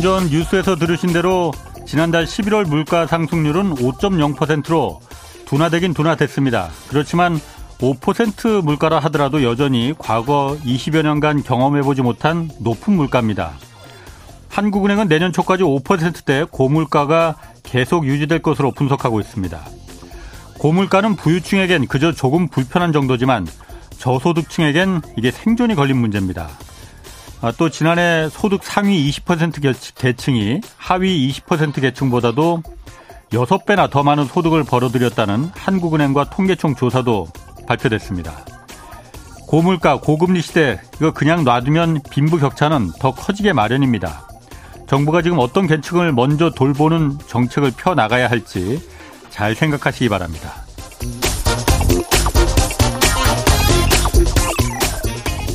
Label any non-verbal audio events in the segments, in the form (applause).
좀전 뉴스에서 들으신 대로 지난달 11월 물가 상승률은 5.0%로 둔화되긴 둔화됐습니다. 그렇지만 5% 물가라 하더라도 여전히 과거 20여 년간 경험해보지 못한 높은 물가입니다. 한국은행은 내년 초까지 5%대 고물가가 계속 유지될 것으로 분석하고 있습니다. 고물가는 부유층에겐 그저 조금 불편한 정도지만 저소득층에겐 이게 생존이 걸린 문제입니다. 아, 또 지난해 소득 상위 20% 계층이 하위 20% 계층보다도 6배나 더 많은 소득을 벌어들였다는 한국은행과 통계청 조사도 발표됐습니다. 고물가, 고금리 시대 이거 그냥 놔두면 빈부격차는 더 커지게 마련입니다. 정부가 지금 어떤 계층을 먼저 돌보는 정책을 펴 나가야 할지 잘 생각하시기 바랍니다.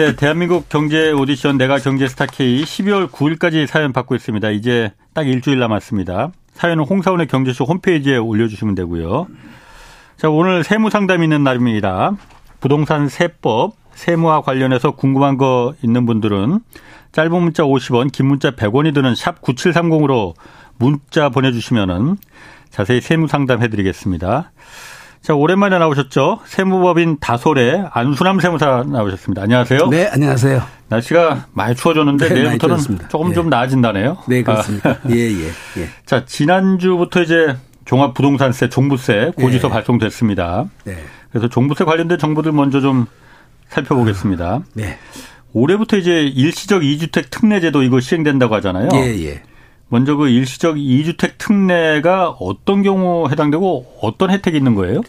네, 대한민국 경제 오디션 내가 경제 스타 K 12월 9일까지 사연 받고 있습니다. 이제 딱 일주일 남았습니다. 사연은 홍사원의 경제쇼 홈페이지에 올려주시면 되고요. 자, 오늘 세무 상담 있는 날입니다. 부동산 세법, 세무와 관련해서 궁금한 거 있는 분들은 짧은 문자 50원, 긴 문자 100원이 드는 샵 9730으로 문자 보내주시면은 자세히 세무 상담 해드리겠습니다. 자, 오랜만에 나오셨죠? 세무법인 다솔의 안수남 세무사 나오셨습니다. 안녕하세요. 네, 안녕하세요. 날씨가 많이 추워졌는데 네, 내일부터는. 조금 예. 좀 나아진다네요. 네, 그렇습니다. 아. 예, 예, 예. 자, 지난주부터 이제 종합부동산세, 종부세 고지서 네. 발송됐습니다. 네. 그래서 종부세 관련된 정보들 먼저 좀 살펴보겠습니다. 네. 올해부터 이제 일시적 이주택 특례제도 이거 시행된다고 하잖아요. 예, 예. 먼저 그 일시적 이주택 특례가 어떤 경우 해당되고 어떤 혜택이 있는 거예요?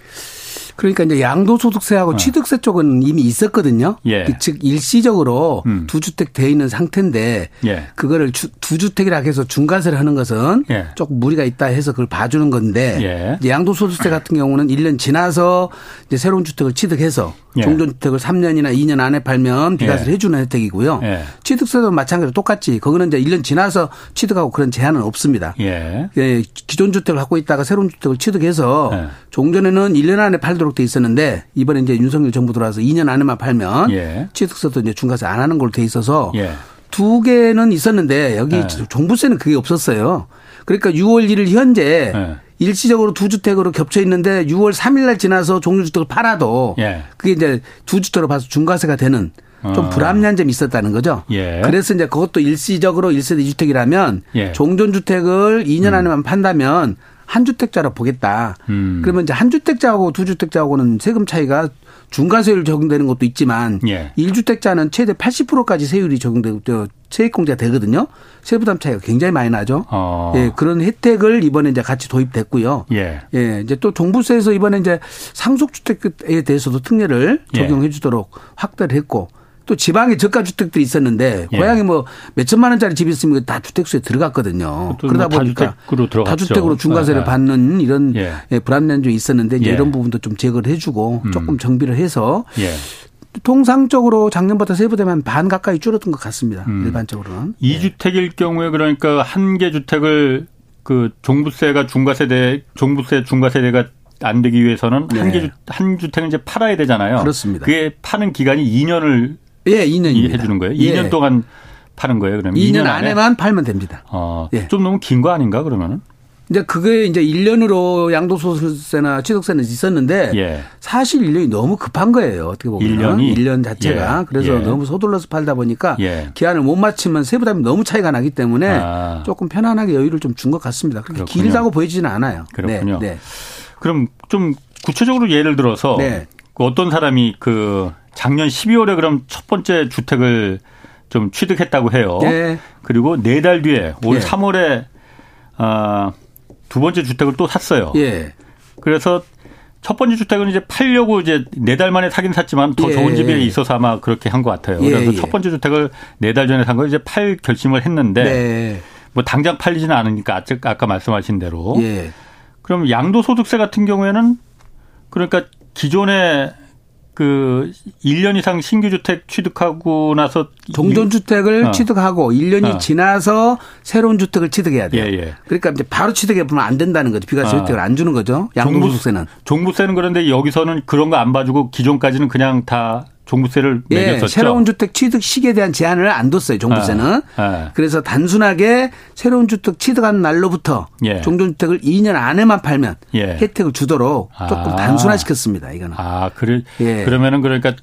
그러니까 이제 양도소득세하고 취득세 쪽은 이미 있었거든요. 네. 예. 그즉 일시적으로 음. 두 주택 돼 있는 상태인데 예. 그거를 주, 두 주택이라 해서 중과세를 하는 것은 예. 조금 무리가 있다 해서 그걸 봐주는 건데 예. 양도소득세 같은 경우는 1년 지나서 이제 새로운 주택을 취득해서 예. 종전주택을 3년이나 2년 안에 팔면 비과세를 예. 해주는 혜택이고요. 예. 취득세도 마찬가지로 똑같이 거기는 이제 1년 지나서 취득하고 그런 제한은 없습니다. 예. 예, 기존 주택을 갖고 있다가 새로운 주택을 취득해서 네. 종전에는 1년 안에 팔도록 돼 있었는데 이번에 이제 윤석열 정부 들어와서 2년 안에만 팔면 예. 취득세도 이제 중과세 안 하는 걸로 돼 있어서 예. 두 개는 있었는데 여기 네. 종부세는 그게 없었어요. 그러니까 6월 1일 현재 네. 일시적으로 두 주택으로 겹쳐 있는데 6월 3일 날 지나서 종료 주택을 팔아도 예. 그게 이제 두 주택으로 봐서 중과세가 되는 좀 어. 불합리한 점이 있었다는 거죠. 예. 그래서 이제 그것도 일시적으로 1세대 주택이라면 예. 종전주택을 2년 안에만 판다면 한 주택자로 보겠다. 음. 그러면 이제 한 주택자하고 두 주택자하고는 세금 차이가 중과세율 적용되는 것도 있지만 예. 1주택자는 최대 80%까지 세율이 적용되고 저 세액공제가 되거든요. 세부담 차이가 굉장히 많이 나죠. 어. 예, 그런 혜택을 이번에 이제 같이 도입됐고요. 예. 예, 이제 또 종부세에서 이번에 이제 상속주택에 대해서도 특례를 예. 적용해 주도록 확대를 했고 또 지방에 저가 주택들이 있었는데 예. 고향에 뭐 몇천만 원짜리 집이 있으면 다 주택수에 들어갔거든요. 또 그러다 뭐 보니까 다주택으로 들어갔죠. 다주택으로 중과세를 예. 받는 이런 예. 예, 불합리한 점이 있었는데 예. 이런 부분도 좀 제거를 해주고 음. 조금 정비를 해서 예. 통상적으로 작년보다 세부대만 반 가까이 줄어든 것 같습니다. 음. 일반적으로는. 이주택일 경우에 그러니까 한 개 주택을 그 종부세가 중과세대 종부세 중과세대가 안 되기 위해서는 네. 한 개 한 주택을 이제 팔아야 되잖아요. 그렇습니다. 그게 파는 기간이 2년을 예, 2년입니다. 해주는 거예요. 예. 2년 동안 파는 거예요. 그러면 2년, 2년 안에만 팔면 됩니다. 어, 예. 좀 너무 긴 거 아닌가 그러면은? 이제 그게 이제 1년으로 양도소득세나 취득세는 있었는데 예. 사실 1년이 너무 급한 거예요. 어떻게 보면 1년이? 1년 자체가 예. 그래서 예. 너무 서둘러서 팔다 보니까 예. 기한을 못 맞추면 세부담이 너무 차이가 나기 때문에 아. 조금 편안하게 여유를 좀 준 것 같습니다. 그렇게 그렇군요. 길다고 보이지는 않아요. 그렇군요. 네. 네. 그럼 좀 구체적으로 예를 들어서 네. 그 어떤 사람이 그 작년 12월에 그럼 첫 번째 주택을 좀 취득했다고 해요. 네. 그리고 네 달 뒤에 올 예. 3월에 아, 두 번째 주택을 또 샀어요. 예. 그래서 첫 번째 주택은 이제 팔려고 이제 네 달 만에 사긴 샀지만 더 예. 좋은 집이 있어서 아마 그렇게 한 것 같아요. 예, 그래서 예. 첫 번째 주택을 네 달 전에 산 걸 이제 팔 결심을 했는데 네. 뭐 당장 팔리지는 않으니까 아까 말씀하신 대로 예. 그럼 양도소득세 같은 경우에는 그러니까 기존에 그 1년 이상 신규 주택 취득하고 나서 종전 주택을 어. 취득하고 1년이 어. 지나서 새로운 주택을 취득해야 돼요. 예, 예. 그러니까 이제 바로 취득해 보면 안 된다는 거죠. 비과세 아. 혜택을 안 주는 거죠. 양도소득세는. 종부세는 그런데 여기서는 그런 거 안 봐주고 기존까지는 그냥 다 종부세를 예, 매겼었죠. 새로운 주택 취득 시기에 대한 제한을 안 뒀어요. 종부세는. 아, 아. 그래서 단순하게 새로운 주택 취득한 날로부터 예. 종전주택을 2년 안에만 팔면 예. 혜택을 주도록 조금 아. 단순화시켰습니다. 이거는. 아, 그래. 예. 그러면은 그러니까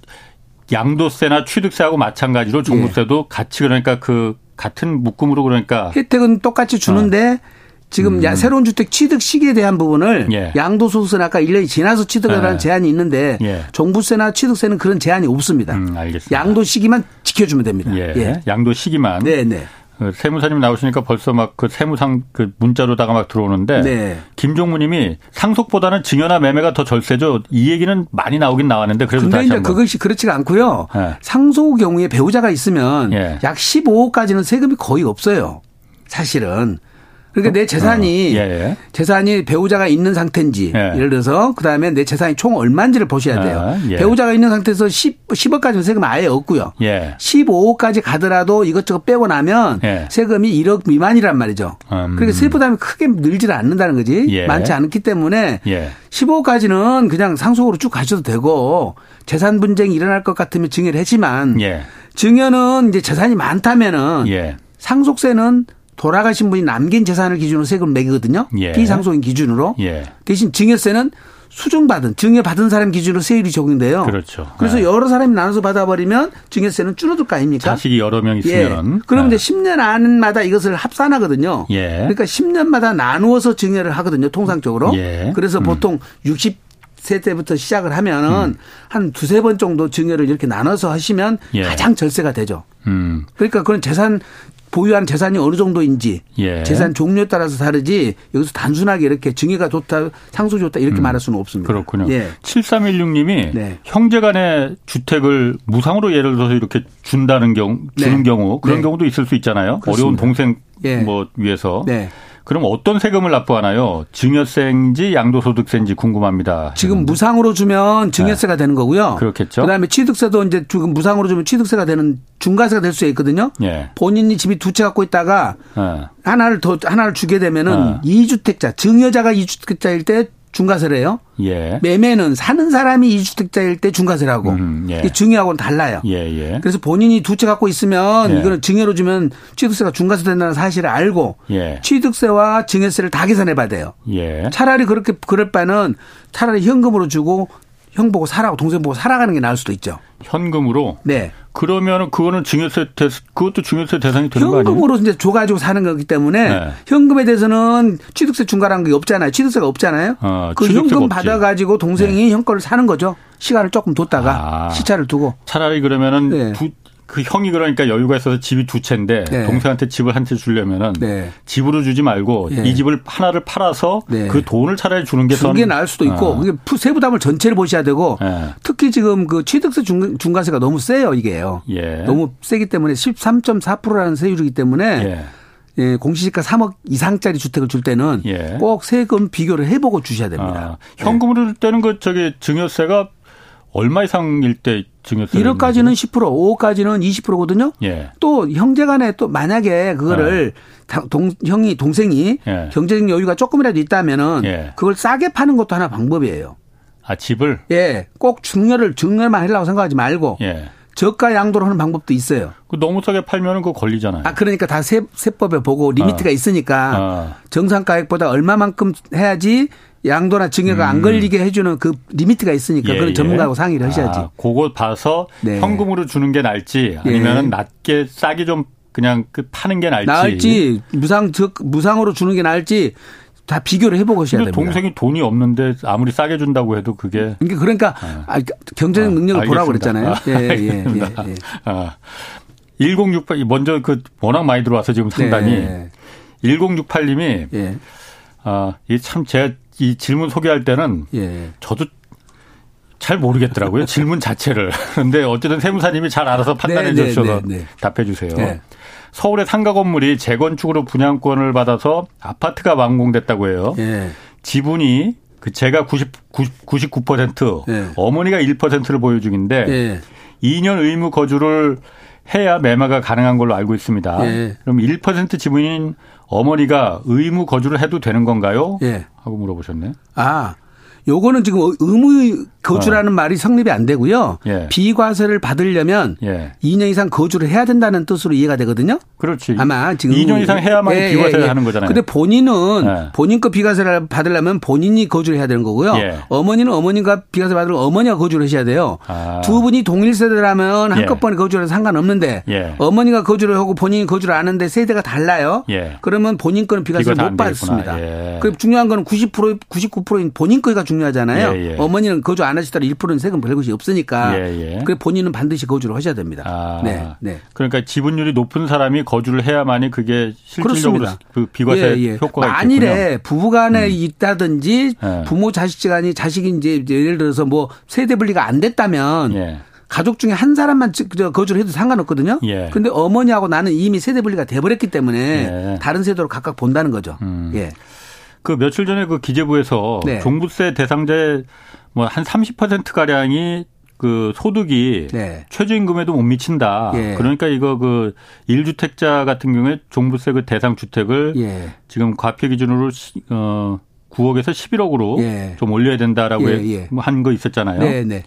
양도세나 취득세하고 마찬가지로 종부세도 예. 같이 그러니까 그 같은 묶음으로 그러니까 혜택은 똑같이 주는데 지금 야, 새로운 주택 취득 시기에 대한 부분을 음. 예. 양도소득세는 아까 1년이 지나서 취득하라는 예. 제한이 있는데 예. 종부세나 취득세는 그런 제한이 없습니다. 음, 알겠습니다. 양도 시기만 지켜주면 됩니다. 예. 양도 시기만 네, 네. 그 세무사님 나오시니까 벌써 막 그 세무상 그 문자로다가 막 들어오는데 네. 김종무님이 상속보다는 증여나 매매가 더 절세죠. 이 얘기는 많이 나오긴 나왔는데 그래도 근데 다시 이제. 그것이 그렇지가 않고요. 예. 상속 경우에 배우자가 있으면 예. 약 15억까지는 세금이 거의 없어요. 사실은. 그러니까 내 재산이 어, 예, 예. 재산이 배우자가 있는 상태인지 예. 예를 들어서 그다음에 내 재산이 총 얼마인지를 보셔야 돼요. 아, 예. 배우자가 있는 상태에서 10, 10억까지는 세금 아예 없고요. 예. 15억까지 가더라도 이것저것 빼고 나면 예. 세금이 1억 미만이란 말이죠. 음. 그러니까 세부담이 크게 늘지를 않는다는 거지. 예. 많지 않기 때문에 예. 15억까지는 그냥 상속으로 쭉 가셔도 되고 재산 분쟁이 일어날 것 같으면 증여를 하지만 예. 증여는 이제 재산이 많다면은 예. 상속세는 돌아가신 분이 남긴 재산을 기준으로 세금을 매기거든요. 예. 비상속인 기준으로. 예. 대신 증여세는 수중받은 증여받은 사람 기준으로 세율이 적용돼요. 그렇죠. 그래서 예. 여러 사람이 나눠서 받아버리면 증여세는 줄어들 거 아닙니까? 자식이 여러 명 예. 있으면 그럼 예. 이제 10년 안마다 이것을 합산하거든요. 예. 그러니까 10년마다 나누어서 증여를 하거든요. 통상적으로. 예. 그래서 보통 60세 때부터 시작을 하면은 한 두세 번 정도 증여를 이렇게 나눠서 하시면 예. 가장 절세가 되죠. 음. 그러니까 그런 재산 보유한 재산이 어느 정도인지 예. 재산 종류에 따라서 다르지 여기서 단순하게 이렇게 증여가 좋다 상속 좋다 이렇게 말할 수는 없습니다. 음. 그렇군요. 예. 7316님이 네. 형제간의 주택을 무상으로 예를 들어서 이렇게 준다는 경우 주는 네. 경우 그런 네. 경우도 있을 수 있잖아요. 그렇습니다. 어려운 동생 예. 뭐 위해서. 네. 그럼 어떤 세금을 납부하나요? 증여세인지 양도소득세인지 궁금합니다. 지금 무상으로 주면 증여세가 되는 거고요. 네. 그렇겠죠. 그다음에 취득세도 이제 지금 무상으로 주면 취득세가 되는 중과세가 될 수 있거든요. 예. 본인이 집이 두 채 갖고 있다가 예. 하나를 더 하나를 주게 되면은 어. 이주택자 증여자가 이주택자일때 중과세래요. 예. 매매는 사는 사람이 이주택자일 때 중과세라고. 음, 예. 이게 증여하고는 달라요. 예, 예. 그래서 본인이 두 채 갖고 있으면 예. 이거는 증여로 주면 취득세가 중과세 된다는 사실을 알고 예. 취득세와 증여세를 다 계산해 봐야 돼요. 예. 차라리 그렇게 그럴 바는 차라리 현금으로 주고 형 보고 사라고 동생 보고 살아가는 게 나을 수도 있죠. 현금으로 네. 그러면은 그거는 증여세 대 그것도 증여세 대상이 되는 거 아니에요? 현금으로 이제 줘 가지고 사는 거기 때문에 네. 현금에 대해서는 취득세 중과라는 게 없잖아요. 취득세가 없잖아요. 어, 그 현금 없지. 네. 받아 가지고 동생이 형 거를 사는 거죠. 시간을 조금 뒀다가 아. 시차를 두고. 차라리 그러면은 네. 두, 그 형이 그러니까 여유가 있어서 집이 두 채인데 네. 동생한테 집을 한 채 주려면은 네. 집으로 주지 말고 네. 이 집을 하나를 팔아서 네. 그 돈을 차라리 주는 게 주는 선- 게 나을 수도 있고 어. 그게 푸- 세부담을 전체를 보셔야 되고 예. 특히 지금 그 취득세 중, 중과세가 너무 세요 이게요. 예. 너무 세기 때문에 13.4%라는 세율이기 때문에 예. 예, 공시지가 3억 이상짜리 주택을 줄 때는 예. 꼭 세금 비교를 해보고 주셔야 됩니다. 아, 현금으로 줄 때는 그 저기 증여세가 얼마 이상일 때 증여세 1억까지는 10%, 5억까지는 20%거든요. 예. 또 형제간에 또 만약에 그거를 다- 동, 형이 동생이 예. 경제적 여유가 조금이라도 있다면은 예. 그걸 싸게 파는 것도 하나 방법이에요. 아 집을 예, 꼭 증여를 증여만 하려고 생각하지 말고 예. 저가 양도로 하는 방법도 있어요. 그 너무 싸게 팔면은 그거 걸리잖아요. 아 그러니까 다 세, 세법에 보고 리미트가 어. 있으니까 어. 정상 가액보다 얼마만큼 해야지 양도나 증여가 안 걸리게 해주는 그 리미트가 있으니까 그건 전문가하고 상의를 하셔야지. 음. 아, 그거 봐서 네. 현금으로 주는 게 나을지 아니면 예. 낮게 싸게 좀 그냥 그 파는 게 나을지. 나을지 무상 즉 무상으로 주는 게 나을지 다 비교를 해보고 하셔야 됩니다. 동생이 돈이 없는데 아무리 싸게 준다고 해도 그게 그러니까 그러니까 아, 경제적 능력을 보라고 그랬잖아요. 알겠습니다. 예, 예, 예. 예. 아, 1068 먼저 그 워낙 많이 들어와서 지금 상당히 네. 1068님이 예. 아, 이참 제가 이 질문 소개할 때는 예. 저도 잘 모르겠더라고요. (laughs) 질문 자체를. 그런데 어쨌든 세무사님이 잘 알아서 판단해 네, 네, 주셔서 네, 네. 답해 주세요. 네. 서울의 상가 건물이 재건축으로 분양권을 받아서 아파트가 완공됐다고 해요. 예. 지분이 그 제가 90, 99% 네. 어머니가 1%를 보유 중인데 예. 2년 의무 거주를 해야 매매가 가능한 걸로 알고 있습니다. 예. 그럼 1% 지분인 어머니가 의무 거주를 해도 되는 건가요? 예. 하고 물어보셨네. 아, 요거는 지금 의무 거주라는 말이 성립이 안 되고요. 어. 예. 비과세를 받으려면 예. 2년 이상 거주를 해야 된다는 뜻으로 이해가 되거든요. 그렇지. 아마 지금 2년 이상 해야만 예, 비과세를 예, 예. 하는 거잖아요. 근데 본인은 예. 본인 거 비과세를 받으려면 본인이 거주를 해야 되는 거고요. 예. 어머니는 어머니가 비과세 받으려면 어머니가 거주를 하셔야 돼요. 아. 두 분이 동일 세대라면 예. 한꺼번에 거주를 해도 상관없는데 예. 어머니가 거주를 하고 본인이 거주를 안 하는데 세대가 달라요. 예. 그러면 본인 거는 비과세를 비과세 못. 받습니다. 예. 그 중요한 거는 90% 99%인 본인 거가 중요 하잖아요. 예, 예. 어머니는 거주 안 하시더라도 1%는 세금 벌 것이 없으니까. 예, 예. 그래 본인은 반드시 거주를 하셔야 됩니다. 아. 네, 네. 그러니까 지분율이 높은 사람이 거주를 해야만이 그게 실질적으로 그렇습니다. 그 비과세 예, 예. 효과가 만일에 있겠군요. 부부간에 있다든지 예. 부모 자식간이 자식이 이제 예를 들어서 뭐 세대 분리가 안 됐다면 예. 가족 중에 한 사람만 거주를 해도 상관없거든요. 예. 근데 어머니하고 나는 이미 세대 분리가 돼버렸기 때문에 예. 다른 세대로 각각 본다는 거죠. 음. 예. 그 며칠 전에 그 기재부에서 네. 종부세 대상자 뭐한 30% 가량이 그 소득이 네. 최저임금에도 못 미친다. 예. 그러니까 이거 그 1주택자 같은 경우에 종부세 그 대상 주택을 예. 지금 과표 기준으로 시- 어 9억에서 11억으로 예. 좀 올려야 된다라고 예, 예. 한거 있었잖아요. 네, 네.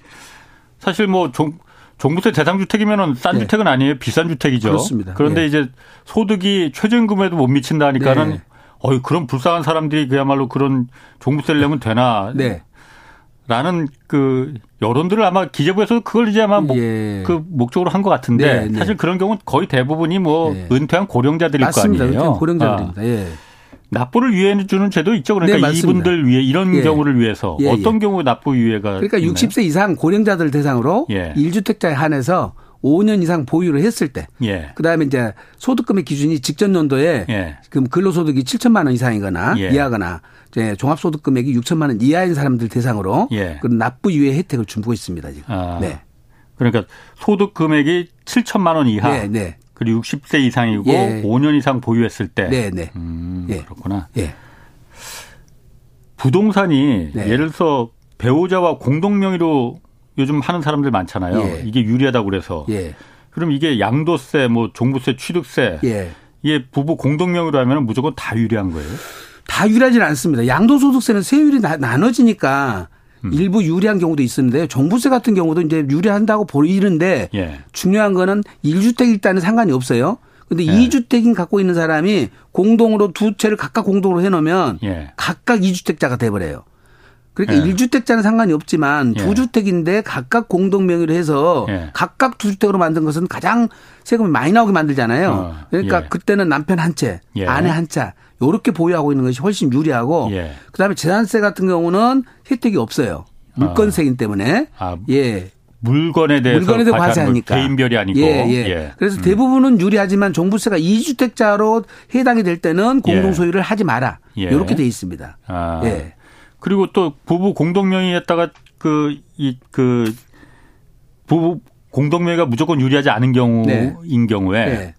사실 뭐 종, 종부세 대상 주택이면은 싼 네. 주택은 아니에요. 비싼 주택이죠. 그렇습니다. 그런데 예. 이제 소득이 최저임금에도 못 미친다니까는 네. 어이 그런 불쌍한 사람들이 그야말로 그런 종부세를 내면 되나? 네. 라는 그 여론들을 아마 기재부에서 그걸 이제 아마 목, 예. 그 목적으로 한 것 같은데 네, 네. 사실 그런 경우는 거의 대부분이 뭐 네. 은퇴한 고령자들일 맞습니다. 거 아니에요. 고령자들입니다. 아, 예. 납부를 위해 주는 제도 있죠. 그러니까 네. 이분들 위해 이런 예. 경우를 위해서 예, 어떤 예. 경우에 납부 유예가 그러니까 있나요? 60세 이상 고령자들 대상으로 예. 1주택자에 한해서 5년 이상 보유를 했을 때 예. 그다음에 이제 소득금의 기준이 직전 연도에 예. 그럼 근로소득이 7천만 원 이상이거나 예. 이하거나 이제 종합소득금액이 6천만 원 이하인 사람들 대상으로 예. 그런 납부 유예 혜택을 주고 있습니다 지금. 아. 네. 그러니까 소득 금액이 7천만 원 이하. 네, 네. 그리고 60세 이상이고 예. 5년 이상 보유했을 때. 네, 네. 음, 예. 그렇구나. 예. 부동산이 네. 예를 들어서 배우자와 공동 명의로 요즘 하는 사람들 많잖아요. 예. 이게 유리하다고 그래서. 예. 그럼 이게 양도세, 뭐 종부세, 취득세 예. 이게 부부 공동 명의로 하면 무조건 다 유리한 거예요. 다 유리하지는 않습니다. 양도소득세는 세율이 나, 나눠지니까 음. 일부 유리한 경우도 있는데 종부세 같은 경우도 이제 유리한다고 보이는데 예. 중요한 거는 1주택일 때는 상관이 없어요. 근데 예. 2주택인 갖고 있는 사람이 공동으로 두 채를 각각 공동으로 해놓으면 예. 각각 2주택자가 돼버려요. 그러니까 예. 1주택자는 상관이 없지만 예. 두 주택인데 각각 공동 명의로 해서 예. 각각 두 주택으로 만든 것은 가장 세금이 많이 나오게 만들잖아요. 어, 그러니까 예. 그때는 남편 한 채, 예. 아내 한 차, 요렇게 보유하고 있는 것이 훨씬 유리하고 예. 그다음에 재산세 같은 경우는 혜택이 없어요. 물건세이기 때문에 아, 예. 물건에 대해서 물건에 대해 과세하니까. 개인별이 아니고. 예, 예. 그래서 대부분은 유리하지만 종부세가 2주택자로 해당이 될 때는 공동 예. 소유를 하지 마라. 예. 이렇게 돼 있습니다. 아. 예. 그리고 또 부부 공동명의에다가 그 이 그 부부 공동명의가 무조건 유리하지 않은 경우인 네. 경우에 네.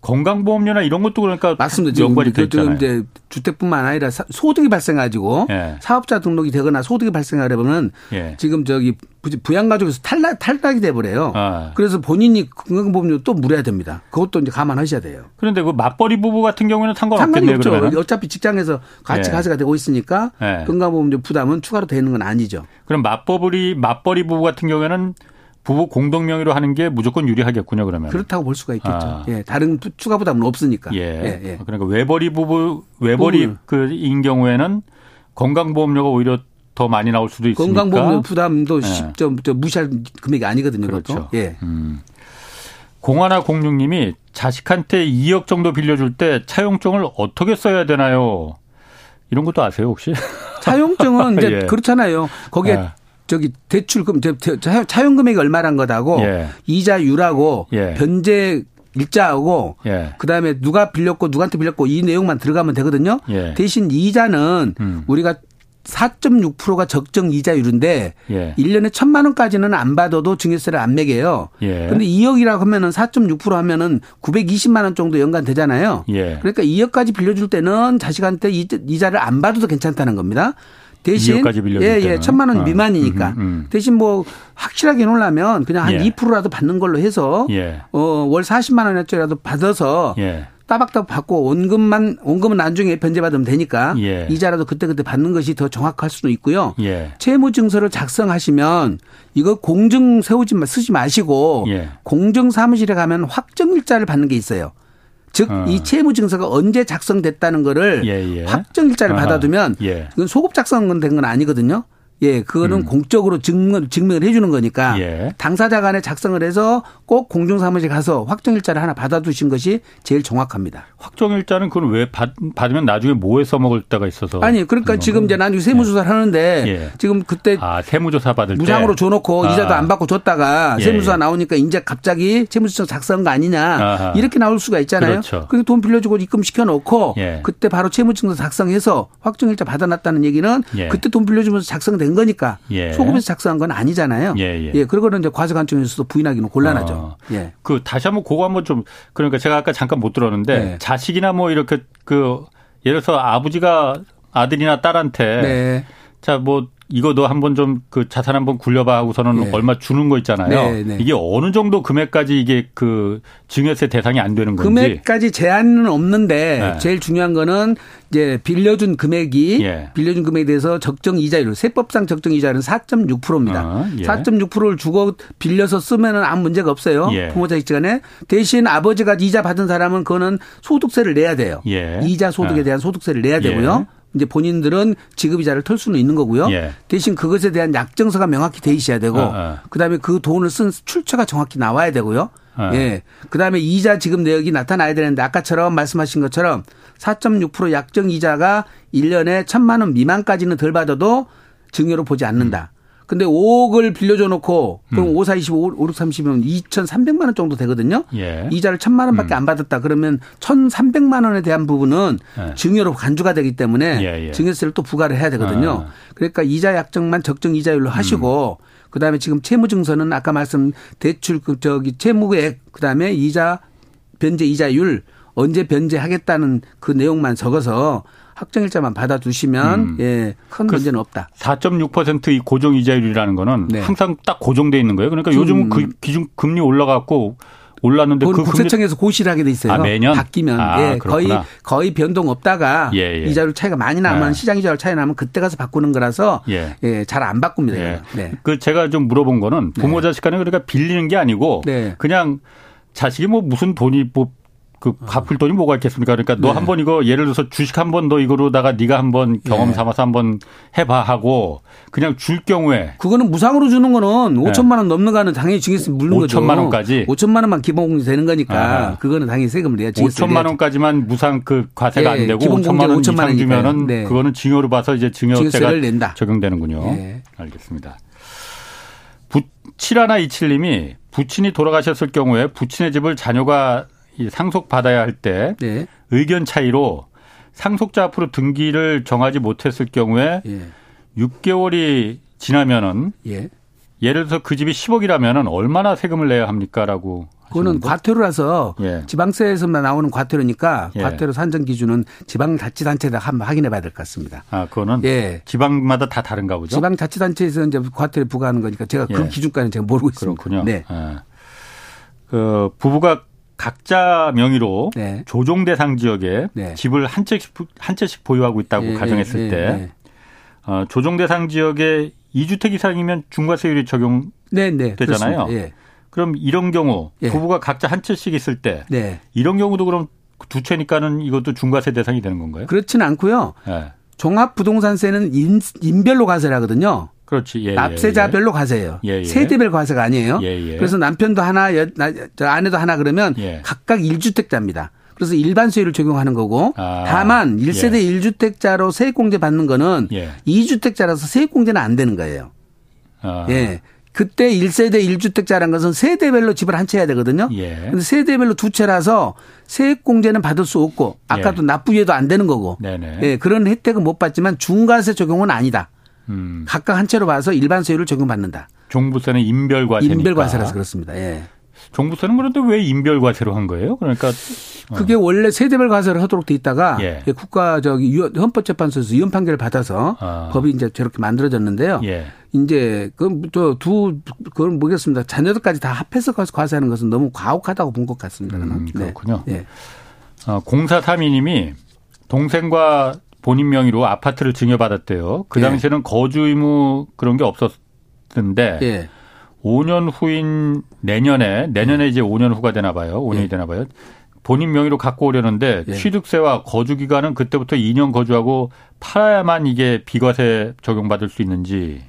건강보험료나 이런 것도 그러니까 맞습니다. 지금 지금. 이제 주택뿐만 아니라 사- 소득이 발생가지고 예. 사업자 등록이 되거나 소득이 발생하려 보면 예. 지금 저기 부- 부양가족에서 탈락 탈락이 돼 버려요. 아. 그래서 본인이 건강보험료 또 물어야 됩니다. 그것도 이제 감안하셔야 돼요. 그런데 그 맞벌이 부부 같은 경우에는 상관없겠네요. 없죠. 그러면 어차피 직장에서 같이 예. 가세가 되고 있으니까 예. 건강보험료 부담은 추가로 되는 건 아니죠. 그럼 맞벌이 맞벌이 부부 같은 경우에는 부부 공동 명의로 하는 게 무조건 유리하겠군요. 그러면 그렇다고 볼 수가 있겠죠. 아. 예, 다른 추가 부담은 없으니까. 예. 예, 예. 그러니까 외벌이 부부 외벌이 그인 경우에는 건강보험료가 오히려 더 많이 나올 수도 있으니까 건강보험료 부담도 예. 좀 무시할 금액이 아니거든요. 그렇죠. 그것도. 예. 음. 공하나 공육님이 자식한테 2억 정도 빌려줄 때 차용증을 어떻게 써야 되나요? 이런 것도 아세요 혹시? 차용증은 (laughs) 이제 예. 그렇잖아요. 거기에 예. 저기 대출금 차용 금액이 얼마란 것하고 예. 이자율하고 예. 변제 일자하고 예. 그다음에 누가 빌렸고 누구한테 빌렸고 이 내용만 들어가면 되거든요. 예. 대신 이자는 음. 우리가 4.6%가 적정 이자율인데 예. 1년에 1천만 원까지는 안 받아도 증여세를 안 매겨요. 예. 근데 2억이라고 하면은 4.6% 하면은 920만 원 정도 연간 되잖아요. 예. 그러니까 2억까지 빌려줄 때는 자식한테 이자를 안 받아도 괜찮다는 겁니다. 대신 예, 예, 천만 원 어. 미만이니까. 음, 음. 대신 뭐 확실하게 놓으려면 그냥 한 예. 2%라도 받는 걸로 해서 예. 어, 월 40만 원어치라도 받아서 예. 따박따박 받고 원금만 원금은 나중에 변제받으면 되니까 예. 이자라도 그때그때 받는 것이 더 정확할 수도 있고요. 예. 채무 증서를 작성하시면 이거 공증 세우지 마 쓰지 마시고 예. 공증 사무실에 가면 확정 일자를 받는 게 있어요. 즉, 어. 이 채무 증서가 언제 작성됐다는 거를 예, 예. 확정 일자를 받아두면 예. 이건 소급 작성된 건 아니거든요. 예, 그거는 음. 공적으로 증명, 증명을 해주는 거니까 예. 당사자 간에 작성을 해서 꼭 공중사무실 가서 확정일자를 하나 받아두신 것이 제일 정확합니다. 확정일자는 그건 왜 받, 받으면 나중에 뭐에 써먹을 때가 있어서. 아니, 그러니까 지금 이제 나중에 세무조사를 예. 하는데 예. 지금 그때. 아, 세무조사 받을 때. 무상으로 줘놓고 아. 이자도 안 받고 줬다가 예, 세무조사 예. 나오니까 이제 갑자기 세무조사 작성한 거 아니냐. 아하. 이렇게 나올 수가 있잖아요. 그렇죠. 그래서 돈 빌려주고 입금 시켜놓고 예. 그때 바로 채무증서 작성해서 확정일자 받아놨다는 얘기는 그때 돈 빌려주면서 작성된 된 거니까 예. 소급해서 작성한 건 아니잖아요. 예, 예. 예 그러고는 이제 과세관청에서도 부인하기는 곤란하죠. 어. 예. 그 다시 한번 그거 한번 좀 그러니까 제가 아까 잠깐 못 들었는데 네. 자식이나 뭐 이렇게 그 예를 들어서 아버지가 아들이나 딸한테 네. 자뭐 이거 너 한번 좀 그 자산 한번 굴려봐 하고서는 네. 얼마 주는 거 있잖아요. 네, 네. 이게 어느 정도 금액까지 이게 그 증여세 대상이 안 되는 건지. 금액까지 제한은 없는데 네. 제일 중요한 거는 이제 빌려준 금액이 예. 빌려준 금액에 대해서 적정 이자율 세법상 적정 이자율은 4.6%입니다. 어, 예. 4.6%를 주고 빌려서 쓰면은 아무 문제가 없어요. 예. 부모 자식 간에 대신 아버지가 이자 받은 사람은 그거는 소득세를 내야 돼요. 예. 이자 소득에 어. 대한 소득세를 내야 되고요. 예. 이제 본인들은 지급이자를 털 수는 있는 거고요. 예. 대신 그것에 대한 약정서가 명확히 돼 있어야 되고, 어, 어. 그다음에 그 돈을 쓴 출처가 정확히 나와야 되고요. 어. 예. 그다음에 이자 지급 내역이 나타나야 되는데 아까처럼 말씀하신 것처럼 4.6% 약정 이자가 1년에 1천만 원 미만까지는 덜 받아도 증여로 보지 않는다. 음. 근데 5억을 빌려줘 놓고 그럼 음. 5, 4, 25, 5, 6, 30이면 2,300만 원 정도 되거든요. 예. 이자를 1,000만 원밖에 음. 안 받았다. 그러면 1,300만 원에 대한 부분은 예. 증여로 간주가 되기 때문에 예, 예. 증여세를 또 부과를 해야 되거든요. 아. 그러니까 이자 약정만 적정 이자율로 하시고 음. 그다음에 지금 채무 증서는 아까 말씀 대출 그 저기 채무액 그다음에 이자 변제 이자율 언제 변제하겠다는 그 내용만 적어서 확정일자만 받아두시면 음. 예, 큰 그 문제는 없다. 4.6%이 고정 이자율이라는 거는 네. 항상 딱 고정돼 있는 거예요. 그러니까 요즘 음. 그 기준 금리 올라갔고 올랐는데 그 국세청에서 고시를 하게 돼 있어요. 아, 매년 바뀌면 아, 예, 거의 거의 변동 없다가 예, 예. 이자율 차이가 많이 나면 예. 시장 이자율 차이 나면 그때 가서 바꾸는 거라서 예, 예잘안 바꿉니다. 예. 네. 그 제가 좀 물어본 거는 부모 네. 자식 간에 그러니까 빌리는 게 아니고 네. 그냥 자식이 뭐 무슨 돈이 뭐 그 갚을 돈이 뭐가 있겠습니까? 그러니까 너 네. 한번 이거 예를 들어서 주식 한 번 너 이거로다가 네가 한번 경험 네. 삼아서 한번 해봐 하고 그냥 줄 경우에 그거는 무상으로 주는 거는 5천만 원 넘는 거는 당연히 증여세 물는 5천만 거죠. 5천만 원까지 5천만 원만 기본공제 되는 거니까 아하. 그거는 당연히 세금을 내야 5천만 원까지만 무상 그 과세가 네. 안 되고 5천만 원 5천만 이상 주면은 네. 그거는 증여로 봐서 이제 증여세가 낸다. 적용되는군요. 네. 알겠습니다. 부7하나 이칠님이 부친이 돌아가셨을 경우에 부친의 집을 자녀가 상속 받아야 할때 네. 의견 차이로 상속자 앞으로 등기를 정하지 못했을 경우에 예. 6개월이 지나면은 예. 예를 들어서 그 집이 10억이라면은 얼마나 세금을 내야 합니까라고 그거는 과태료라서 예. 지방세에서만 나오는 과태료니까 예. 과태료 산정 기준은 지방자치단체에다 한번 확인해 봐야 될 것 같습니다. 아, 그거는 예. 지방마다 다 다른가 보죠. 지방자치단체에서 이제 과태료 부과하는 거니까 제가 그 예. 기준까지는 제가 모르고 있습니다. 그렇군요. 네. 예. 그 부부가 각자 명의로 네. 조정 대상 지역에 네. 집을 한 채씩 한 채씩 보유하고 있다고 네, 가정했을 네, 때 네. 어, 조정 대상 지역에 2주택 이상이면 중과세율이 적용 네, 네. 되잖아요. 예. 그럼 이런 경우 예. 부부가 각자 한 채씩 있을 때 네. 이런 경우도 그럼 두 채니까는 이것도 중과세 대상이 되는 건가요? 그렇지는 않고요. 예. 종합부동산세는 인, 인별로 과세를 하거든요. 그렇지. 예, 납세자별로 예, 예. 과세예요. 예, 예, 세대별 과세가 아니에요. 예, 그래서 남편도 하나, 여, 나, 아내도 하나 그러면 각각 1주택자입니다. 그래서 일반 세율을 적용하는 거고 아, 다만 1세대 예. 1주택자로 세액공제 받는 거는 예. 2주택자라서 세액공제는 안 되는 거예요. 아. 예. 그때 1세대 1주택자라는 것은 세대별로 집을 한 채 해야 되거든요. 예. 근데 세대별로 두 채라서 세액공제는 받을 수 없고 아까도 예. 납부예도 안 되는 거고 네네. 예, 그런 혜택은 못 받지만 중과세 적용은 아니다. 음. 각각 한 채로 봐서 일반 세율을 적용받는다. 종부세는 인별과세니까. 인별과세라서 그렇습니다. 예. 종부세는 그런데 왜 인별과세로 한 거예요? 그러니까 그게 어. 원래 세대별 과세를 하도록 돼 있다가 예. 국가 저기 헌법재판소에서 위헌 판결을 받아서 아. 법이 이제 저렇게 만들어졌는데요. 예. 이제 그두 그건 모르겠습니다. 자녀들까지 다 합해서 과세하는 것은 너무 과혹하다고 본 것 같습니다. 음, 네. 그렇군요. 네. 어, 0432님이 동생과 본인 명의로 아파트를 증여받았대요. 그 예. 당시에는 거주 의무 그런 게 없었는데 예. 5년 후인 내년에 내년에 이제 5년 후가 되나 봐요. 5년이 예. 되나 봐요. 본인 명의로 갖고 오려는데 예. 취득세와 거주 기간은 그때부터 2년 거주하고 팔아야만 이게 비과세 적용받을 수 있는지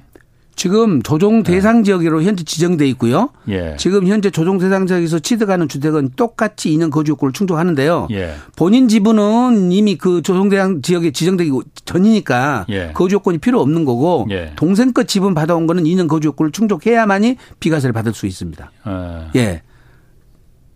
지금 조정 네. 대상 지역으로 현재 지정돼 있고요. 예. 지금 현재 조정 대상 지역에서 취득하는 주택은 똑같이 2년 거주 요건을 충족하는데요. 예. 본인 지분은 이미 그 조정 대상 지역에 지정되기 전이니까 예. 거주 요건이 필요 없는 거고 예. 동생 것 지분 받아온 거는 2년 거주 요건을 충족해야만이 비과세를 받을 수 있습니다. 어. 예.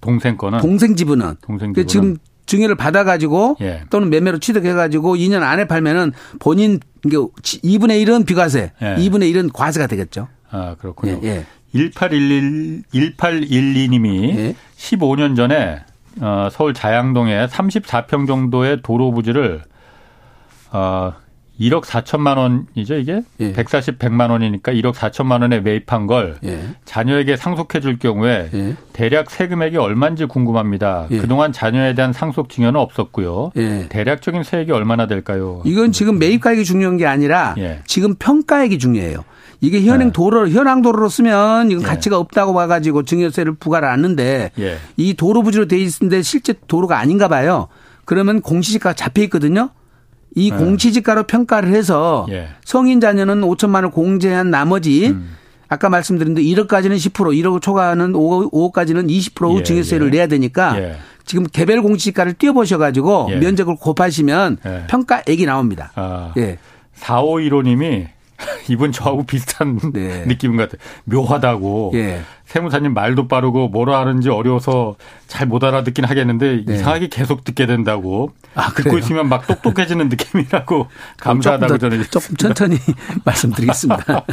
동생 거는 동생 지분은 동생 지분은 지금 증여를 받아가지고 예. 또는 매매로 취득해가지고 2년 안에 팔면은 본인 이게 2분의 1은 비과세, 예. 2분의 1은 과세가 되겠죠. 아 그렇군요. 예. 예. 1811 1812님이 예. 15년 전에 어, 서울 자양동에 34평 정도의 도로 부지를 어, 1억 4천만 원이죠, 이게? 예. 140, 100만 원이니까 1억 4천만 원에 매입한 걸 예. 자녀에게 상속해 줄 경우에 예. 대략 세금액이 얼마인지 궁금합니다. 예. 그동안 자녀에 대한 상속 증여는 없었고요. 예. 대략적인 세액이 얼마나 될까요? 이건 지금 매입가액이 중요한 게 아니라 예. 지금 평가액이 중요해요. 이게 현행 도로 현황 도로로 쓰면 이건 가치가 없다고 봐가지고 증여세를 부과를 하는데 이 도로 부지로 돼 있는데 실제 도로가 아닌가 봐요. 그러면 공시지가 잡혀 있거든요. 이 네. 공시지가로 평가를 해서 예. 성인 자녀는 5천만 원 공제한 나머지 음. 아까 말씀드린 대로 1억까지는 10% 1억 초과하는 5억, 5억 까지는 20% 예. 증여세를 예. 내야 되니까 예. 지금 개별 공시지가를 띄워보셔가지고 예. 면적을 곱하시면 예. 평가액이 나옵니다. 아. 예. 4515님이 (laughs) 이분 저하고 비슷한 (laughs) 네. 느낌 같아요. 묘하다고. 예. 세무사님 말도 빠르고 뭐라 하는지 어려워서 잘 못 알아듣긴 하겠는데 네. 이상하게 계속 듣게 된다고. 아, 듣고 있으면 막 똑똑해지는 (laughs) 느낌이라고 감사하다고 저는 조금 천천히 말씀드리겠습니다.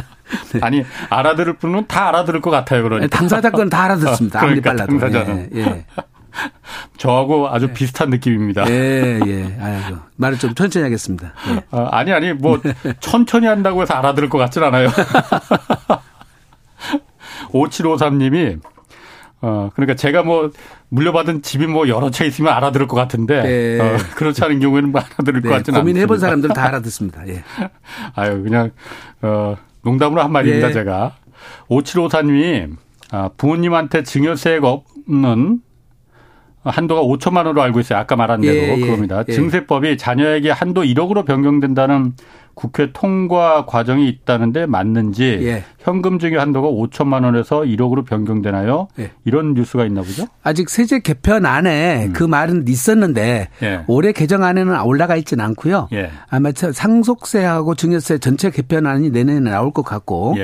네. 아니 알아들을 분은 다 알아들을 것 같아요. 그러니까 당사자 건다 알아듣습니다. 그러니까 아무리 빨라도. 당사자는. 예. 예. (laughs) 저하고 아주 네. 비슷한 느낌입니다. 예, 예. 아이고. 말을 좀 천천히 하겠습니다. 예. 아, 아니, 아니, 뭐, (laughs) 천천히 한다고 해서 알아들을 것 같진 않아요. (laughs) 5753님이, 어, 그러니까 제가 뭐, 물려받은 집이 뭐 여러 채 있으면 알아들을 것 같은데, 네. 어, 그렇지 않은 경우에는 뭐 알아들을 네, 것 같지는 않습니다. 고민해본 사람들 다 알아듣습니다. 예. 아유, 그냥, 어, 농담으로 한 말입니다, 예. 제가. 5754님이, 아, 부모님한테 증여세가 없는 한도가 5천만 원으로 알고 있어요. 아까 말한 대로 예, 예, 그겁니다. 예. 증세법이 자녀에게 한도 1억으로 변경된다는 국회 통과 과정이 있다는데 맞는지 예. 현금 증여 한도가 5천만 원에서 1억으로 변경되나요? 예. 이런 뉴스가 있나 보죠? 아직 세제 개편안에 음. 그 말은 있었는데 예. 올해 개정안에는 올라가 있지는 않고요. 아마 상속세하고 증여세 전체 개편안이 내년에 나올 것 같고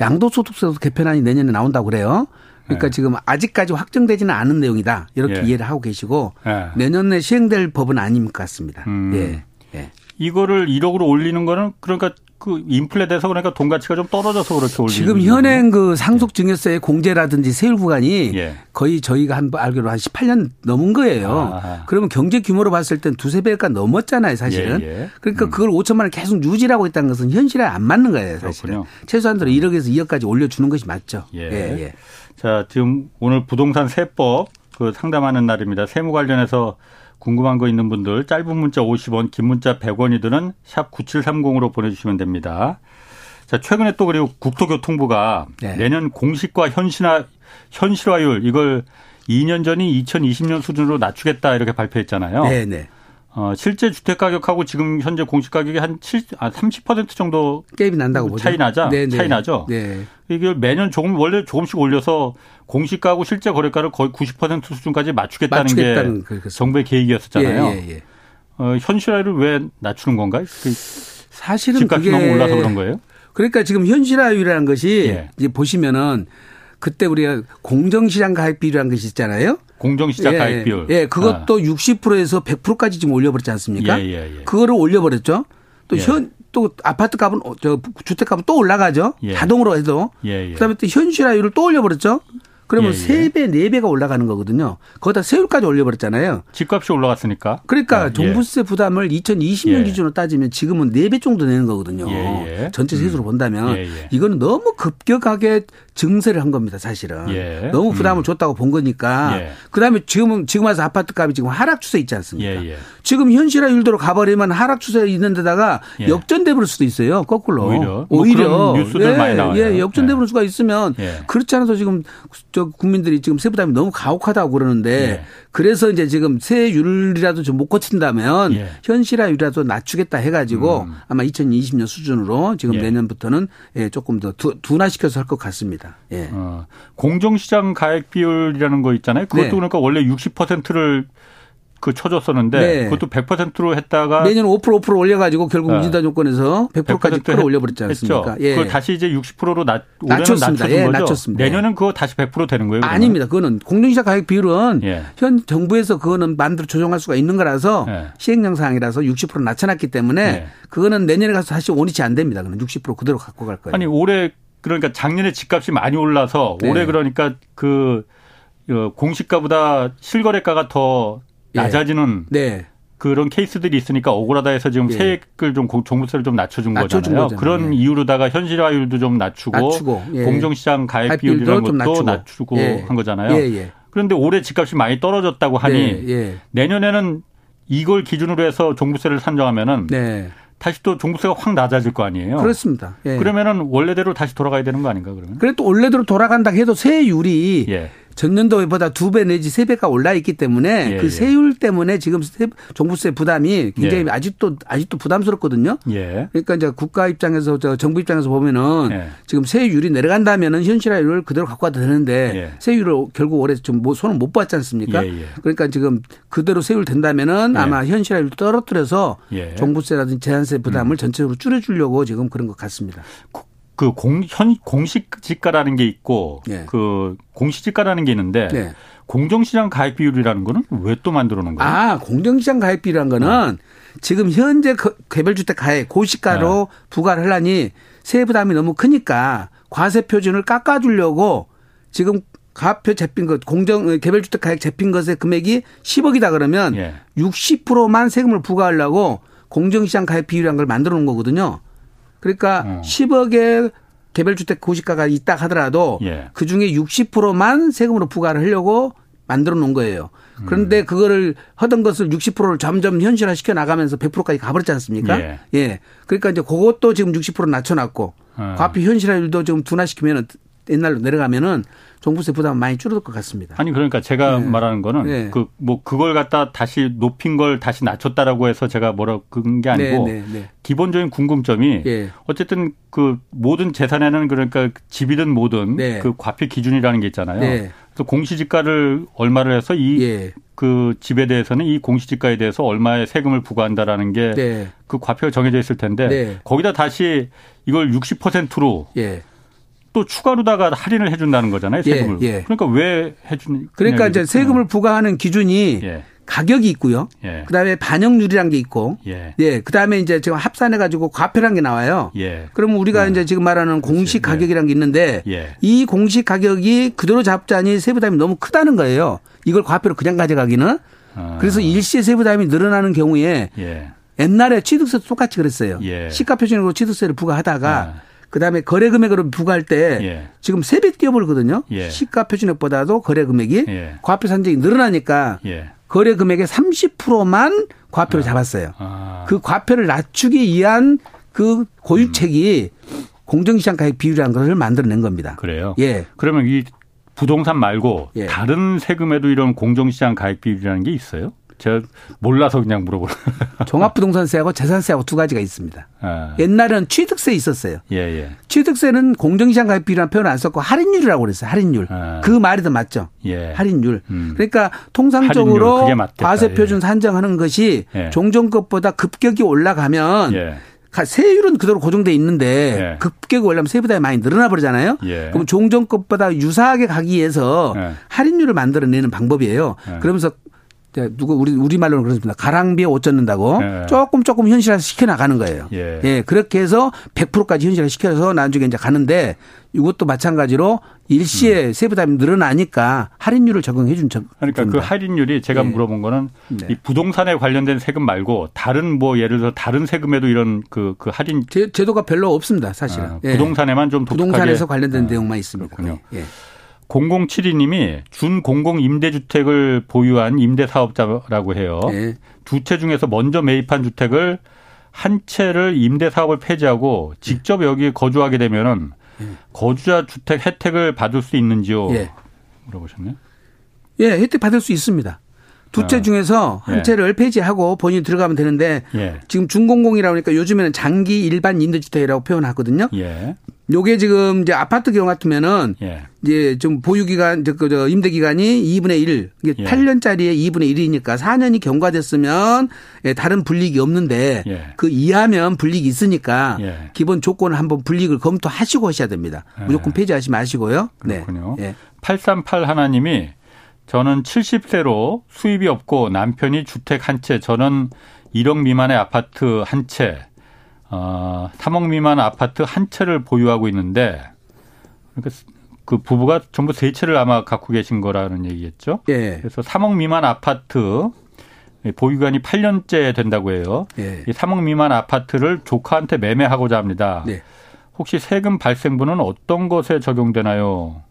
양도소득세도 개편안이 내년에 나온다고 그래요. 그러니까 네. 지금 아직까지 확정되지는 않은 내용이다. 이렇게 예. 이해를 하고 계시고 예. 내년에 시행될 법은 아닌 것 같습니다. 음. 예. 예. 이거를 1억으로 올리는 거는 그러니까 그 인플레 돼서 그러니까 돈 가치가 좀 떨어져서 그렇게 올리는 지금 현행 그 상속 증여세 공제라든지 세율 구간이 예. 거의 저희가 한 알기로 한 18년 넘은 거예요. 아하. 그러면 경제 규모로 봤을 땐 두세 배가 넘었잖아요, 사실은. 예, 예. 그러니까 음. 그걸 5천만 원 계속 유지하고 있다는 것은 현실에 안 맞는 거예요, 사실은. 그렇군요. 최소한으로 1억에서 2억까지 올려 주는 것이 맞죠. 예. 예. 예. 자, 지금 오늘 부동산 세법 그 상담하는 날입니다. 세무 관련해서 궁금한 거 있는 분들 짧은 문자 50원, 긴 문자 100원이 드는 샵 9730으로 보내주시면 됩니다. 자, 최근에 또 그리고 국토교통부가 네. 내년 공식과 현실화 현실화율 이걸 2년 전이 2020년 수준으로 낮추겠다 이렇게 발표했잖아요. 네, 네. 어, 실제 주택 가격하고 지금 현재 공시 가격이 한 7, 아, 30% 정도 게임이 난다고 차이 보죠. 나자 네네. 차이 나죠. 네. 이게 매년 조금 원래 조금씩 올려서 공시가하고 실제 거래가를 거의 90% 수준까지 맞추겠다는 게 그렇겠습니다. 정부의 계획이었었잖아요. 예, 예, 예. 어, 현실화를 왜 낮추는 건가요? 그 사실은 집값이 너무 올라서 그런 거예요? 그러니까 지금 현실화율이라는 것이 예. 이제 보시면은 그때 우리가 공정시장 가입 비율이라는 것이 있잖아요. 공정시장 예, 가입 비율. 예, 그것도 아. 60%에서 100%까지 지금 올려버렸지 않습니까? 예, 예, 예. 그거를 올려버렸죠. 또 예. 현, 또 아파트 값은, 어, 저 주택 값은 또 올라가죠. 예. 자동으로 해도. 예, 예. 그다음에 또 현실화율을 또 올려버렸죠. 그러면 세 배, 네 배가 올라가는 거거든요. 거기다 세율까지 올려버렸잖아요. 집값이 올라갔으니까. 그러니까 아, 종부세 부담을 2020년 기준으로 따지면 지금은 네 배 정도 내는 거거든요. 전체 세수로 음. 본다면 이거는 너무 급격하게 증세를 한 겁니다, 사실은. 예. 너무 부담을 음. 줬다고 본 거니까. 예. 그다음에 지금은 지금 와서 아파트 값이 지금 하락 추세 있지 않습니까? 예. 예. 지금 현실화 율도로 가버리면 하락 추세 있는 데다가 예. 역전돼 버릴 수도 있어요. 거꾸로. 오히려. 뭐 오히려. 뉴스들 많이 나와요. 예, 역전돼 버릴 수가 있으면 그렇지 않아서 지금 저 국민들이 지금 세부담이 너무 가혹하다고 그러는데 그래서 이제 지금 세율이라도 좀 못 고친다면 현실화율이라도 낮추겠다 해가지고 음. 아마 2020년 수준으로 지금 내년부터는 조금 더 둔화시켜서 할 것 같습니다. 예. 어, 공정시장 가액 비율이라는 거 있잖아요. 그것도 네. 그러니까 원래 60%를 그 쳐줬었는데 네. 그것도 100%로 했다가 내년 5% 5% 올려가지고 결국 네. 민주당 정권에서 100%까지 풀어 올려버렸지 않습니까? 예. 그걸 다시 이제 60%로 낮, 낮췄습니다. 예, 낮췄습니다. 내년은 그거 다시 100% 되는 거예요? 그러면? 아닙니다. 그거는 공정시장 가액 비율은 예. 현 정부에서 그거는 만들어 조정할 수가 있는 거라서 예. 시행령 사항이라서 60% 낮춰놨기 때문에 예. 그거는 내년에 가서 다시 원위치 안 됩니다. 그는 60% 그대로 갖고 갈 거예요. 아니 올해 그러니까 작년에 집값이 많이 올라서 네. 올해 그러니까 그 어, 공시가보다 실거래가가 더 예. 낮아지는 네. 그런 케이스들이 있으니까 억울하다 해서 지금 예. 세액을 좀 종부세를 좀 낮춰준, 낮춰준 거잖아요. 거잖아요. 그런 예. 이유로다가 현실화율도 좀 낮추고, 낮추고 예. 공정시장 가입 비율이라는 것도 낮추고, 낮추고 예. 한 거잖아요. 예, 그런데 올해 집값이 많이 떨어졌다고 하니 네, 내년에는 이걸 기준으로 해서 종부세를 산정하면은 네. 다시 또 종부세가 확 낮아질 거 아니에요. 그렇습니다. 예. 그러면은 원래대로 다시 돌아가야 되는 거 아닌가 그러면? 그래도 원래대로 돌아간다 해도 세율이 예. 전년도보다 두 배 내지 세 배가 올라 있기 때문에 예, 그 예. 세율 때문에 지금 종부세 부담이 굉장히 예. 아직도 아직도 부담스럽거든요. 예. 그러니까 이제 국가 입장에서 저 정부 입장에서 보면은 예. 지금 세율이 내려간다면은 현실화율을 그대로 갖고 와도 되는데 예. 세율을 결국 올해 좀 손을 못 봤지 않습니까? 그러니까 지금 그대로 세율 된다면은 아마 현실화율 떨어뜨려서 종부세라든지 제한세 부담을 음. 전체적으로 줄여주려고 지금 그런 것 같습니다. 그 공, 현, 공식 지가라는 게 있고 네. 그 공시 지가라는 게 있는데 네. 공정시장 가액 비율이라는 거는 왜 또 만들어 놓은 거예요? 아, 공정시장 가액 비율이라는 거는 네. 지금 현재 그 개별주택 가액 고시가로 네. 부과를 하려니 세부 부담이 너무 크니까 과세 표준을 깎아 주려고 지금 가표 잡힌 것 공정 개별주택 가액 잡힌 것의 금액이 10억이다 그러면 예. 60%만 세금을 부과하려고 공정시장 가액 비율이라는 걸 만들어 놓은 거거든요. 그러니까 어. 10억의 개별주택 고시가가 있다 하더라도 예. 그 중에 60%만 세금으로 부과를 하려고 만들어 놓은 거예요. 그런데 음. 그거를 하던 것을 60%를 점점 현실화 시켜 나가면서 100%까지 가버렸지 않습니까? 예. 예. 그러니까 이제 그것도 지금 60% 낮춰놨고 어. 과표 현실화율도 좀 둔화시키면 옛날로 내려가면은 종부세 부담 많이 줄어들 것 같습니다. 아니 그러니까 제가 네. 말하는 거는 네. 그뭐 그걸 갖다 다시 높인 걸 다시 낮췄다라고 해서 제가 뭐라 그런 게 아니고 네, 네, 네. 기본적인 궁금점이 예. 어쨌든 그 모든 재산에는 그러니까 집이든 뭐든 네. 그 과표 기준이라는 게 있잖아요. 그래서 공시지가를 얼마를 해서 이그 예. 그 집에 대해서는 이 공시지가에 대해서 얼마의 세금을 부과한다라는 게 그 과표가 정해져 있을 텐데 거기다 다시 이걸 60%로 예. 또 추가로다가 할인을 해준다는 거잖아요 세금을. 예, 예. 그러니까 왜 해준? 그러니까 이제 세금을 부과하는 기준이 예. 가격이 있고요. 예. 그다음에 반영률이란 게 있고, 예. 예. 그다음에 이제 지금 합산해 가지고 과표란 게 나와요. 예. 그러면 우리가 음. 이제 지금 말하는 공식 예. 가격이란 게 있는데 예. 이 공식 가격이 그대로 잡자니 세부담이 너무 크다는 거예요. 이걸 과표로 그냥 가져가기는. 아. 그래서 일시에 세부담이 늘어나는 경우에 예. 옛날에 취득세도 똑같이 그랬어요. 시가 표준으로 취득세를 부과하다가 아. 그다음에 거래 금액으로 부과할 때 예. 지금 세 배 뛰어버리거든요. 예. 시가 표준액보다도 거래 금액이 예. 과표 산정이 늘어나니까 예. 거래 금액의 30%만 과표를 아. 잡았어요. 아. 그 과표를 낮추기 위한 그 고유책이 음. 공정시장 가액 비율이라는 것을 만들어낸 겁니다. 그래요? 예. 그러면 이 부동산 말고 예. 다른 세금에도 이런 공정시장 가액 비율이라는 게 있어요? 제가 몰라서 그냥 물어보는. 종합부동산세하고 재산세하고 두 가지가 있습니다. 아. 옛날에는 취득세 있었어요. 예, 예. 취득세는 공정시장 가입비라는 표현을 안 썼고 할인율이라고 그랬어요. 할인율. 아. 그 말이 더 맞죠. 예. 할인율. 음. 그러니까 통상적으로 과세 표준 예. 산정하는 것이 예. 종전것보다 급격히 올라가면 예. 세율은 그대로 고정돼 있는데 예. 급격히 올라면 세부담이 많이 늘어나 버리잖아요. 예. 그럼 종전것보다 유사하게 가기 위해서 예. 할인율을 만들어내는 방법이에요. 그러면서 누구 우리 우리 말로는 그렇습니다. 가랑비에 옷 젖는다고 예. 조금 조금 현실화 시켜 나가는 거예요. 예. 예. 그렇게 해서 100%까지 현실화 시켜서 나중에 이제 가는데 이것도 마찬가지로 일시에 음. 세부 담이 늘어나니까 할인율을 적용해 준 적. 그러니까 그 할인율이 제가 예. 물어본 거는 네. 이 부동산에 관련된 세금 말고 다른 뭐 예를 들어 다른 세금에도 이런 그, 그 할인 제, 도가 별로 없습니다, 사실은. 아, 부동산에만 좀 독특하게 부동산에서 관련된 아, 내용만 있습니다. 그렇군요. 예. 0072님이 준공공 임대주택을 보유한 임대사업자라고 해요. 네. 두채 중에서 먼저 매입한 주택을 한 채를 임대사업을 폐지하고 직접 여기 거주하게 되면은 네. 거주자 주택 혜택을 받을 수 있는지요? 네. 물어보셨네요. 예, 혜택 받을 수 있습니다. 두채 아. 중에서 한 예. 채를 폐지하고 본인이 들어가면 되는데 예. 지금 준공공이라고 하니까 요즘에는 장기 일반 임대주택이라고 표현하거든요. 예. 요게 지금 이제 아파트 경우 같으면은 예. 이제 좀 보유 기간 저, 저 임대 기간이 2분의 1. 이게 예. 8년짜리에 2분의 1이니까 4년이 경과됐으면 예, 다른 불이익이 없는데 예. 그 이하면 불이익이 있으니까 예. 기본 조건을 한번 불이익을 검토하시고 하셔야 됩니다. 예. 무조건 폐지하지 마시고요. 네. 그렇군요. 네. 838 하나님이 저는 70세로 수입이 없고 남편이 주택 한 채, 저는 1억 미만의 아파트 한 채, 어, 3억 미만 아파트 한 채를 보유하고 있는데 그러니까 그 부부가 전부 세 채를 아마 갖고 계신 거라는 얘기겠죠. 예. 그래서 3억 미만 아파트 보유기간이 8년째 된다고 해요. 예. 이 3억 미만 아파트를 조카한테 매매하고자 합니다. 예. 혹시 세금 발생분은 어떤 것에 적용되나요?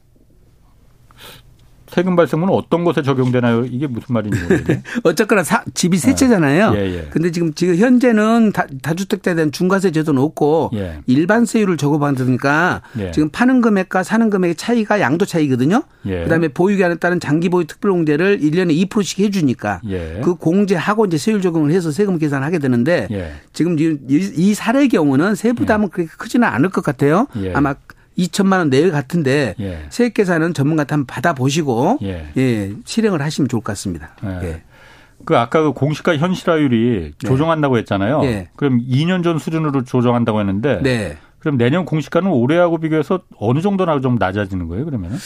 세금 발생은 어떤 것에 적용되나요? 이게 무슨 말인지 모르겠네. (laughs) 어쨌거나 사, 집이 세 채잖아요. 예, 예. 근데 지금 지금 현재는 다, 다주택자에 대한 중과세 제도는 없고 예. 일반세율을 적어받으니까 예. 지금 파는 금액과 사는 금액의 차이가 양도 차이거든요. 예. 그다음에 보유기한에 따른 장기 보유 특별공제를 1년에 2%씩 해 주니까 예. 그 공제하고 이제 세율 적용을 해서 세금 계산을 하게 되는데 지금 이, 이 사례의 경우는 세부담은 그렇게 크지는 않을 것 같아요. 아마 2천만 원 내외 같은데 예. 세액 계산은 전문가한테 한번 받아보시고 예. 예. 실행을 하시면 좋을 것 같습니다. 예. 예. 그 아까 그 공시가 현실화율이 네. 조정한다고 했잖아요. 네. 그럼 2년 전 수준으로 조정한다고 했는데 네. 그럼 내년 공시가는 올해하고 비교해서 어느 정도나 좀 낮아지는 거예요, 그러면은?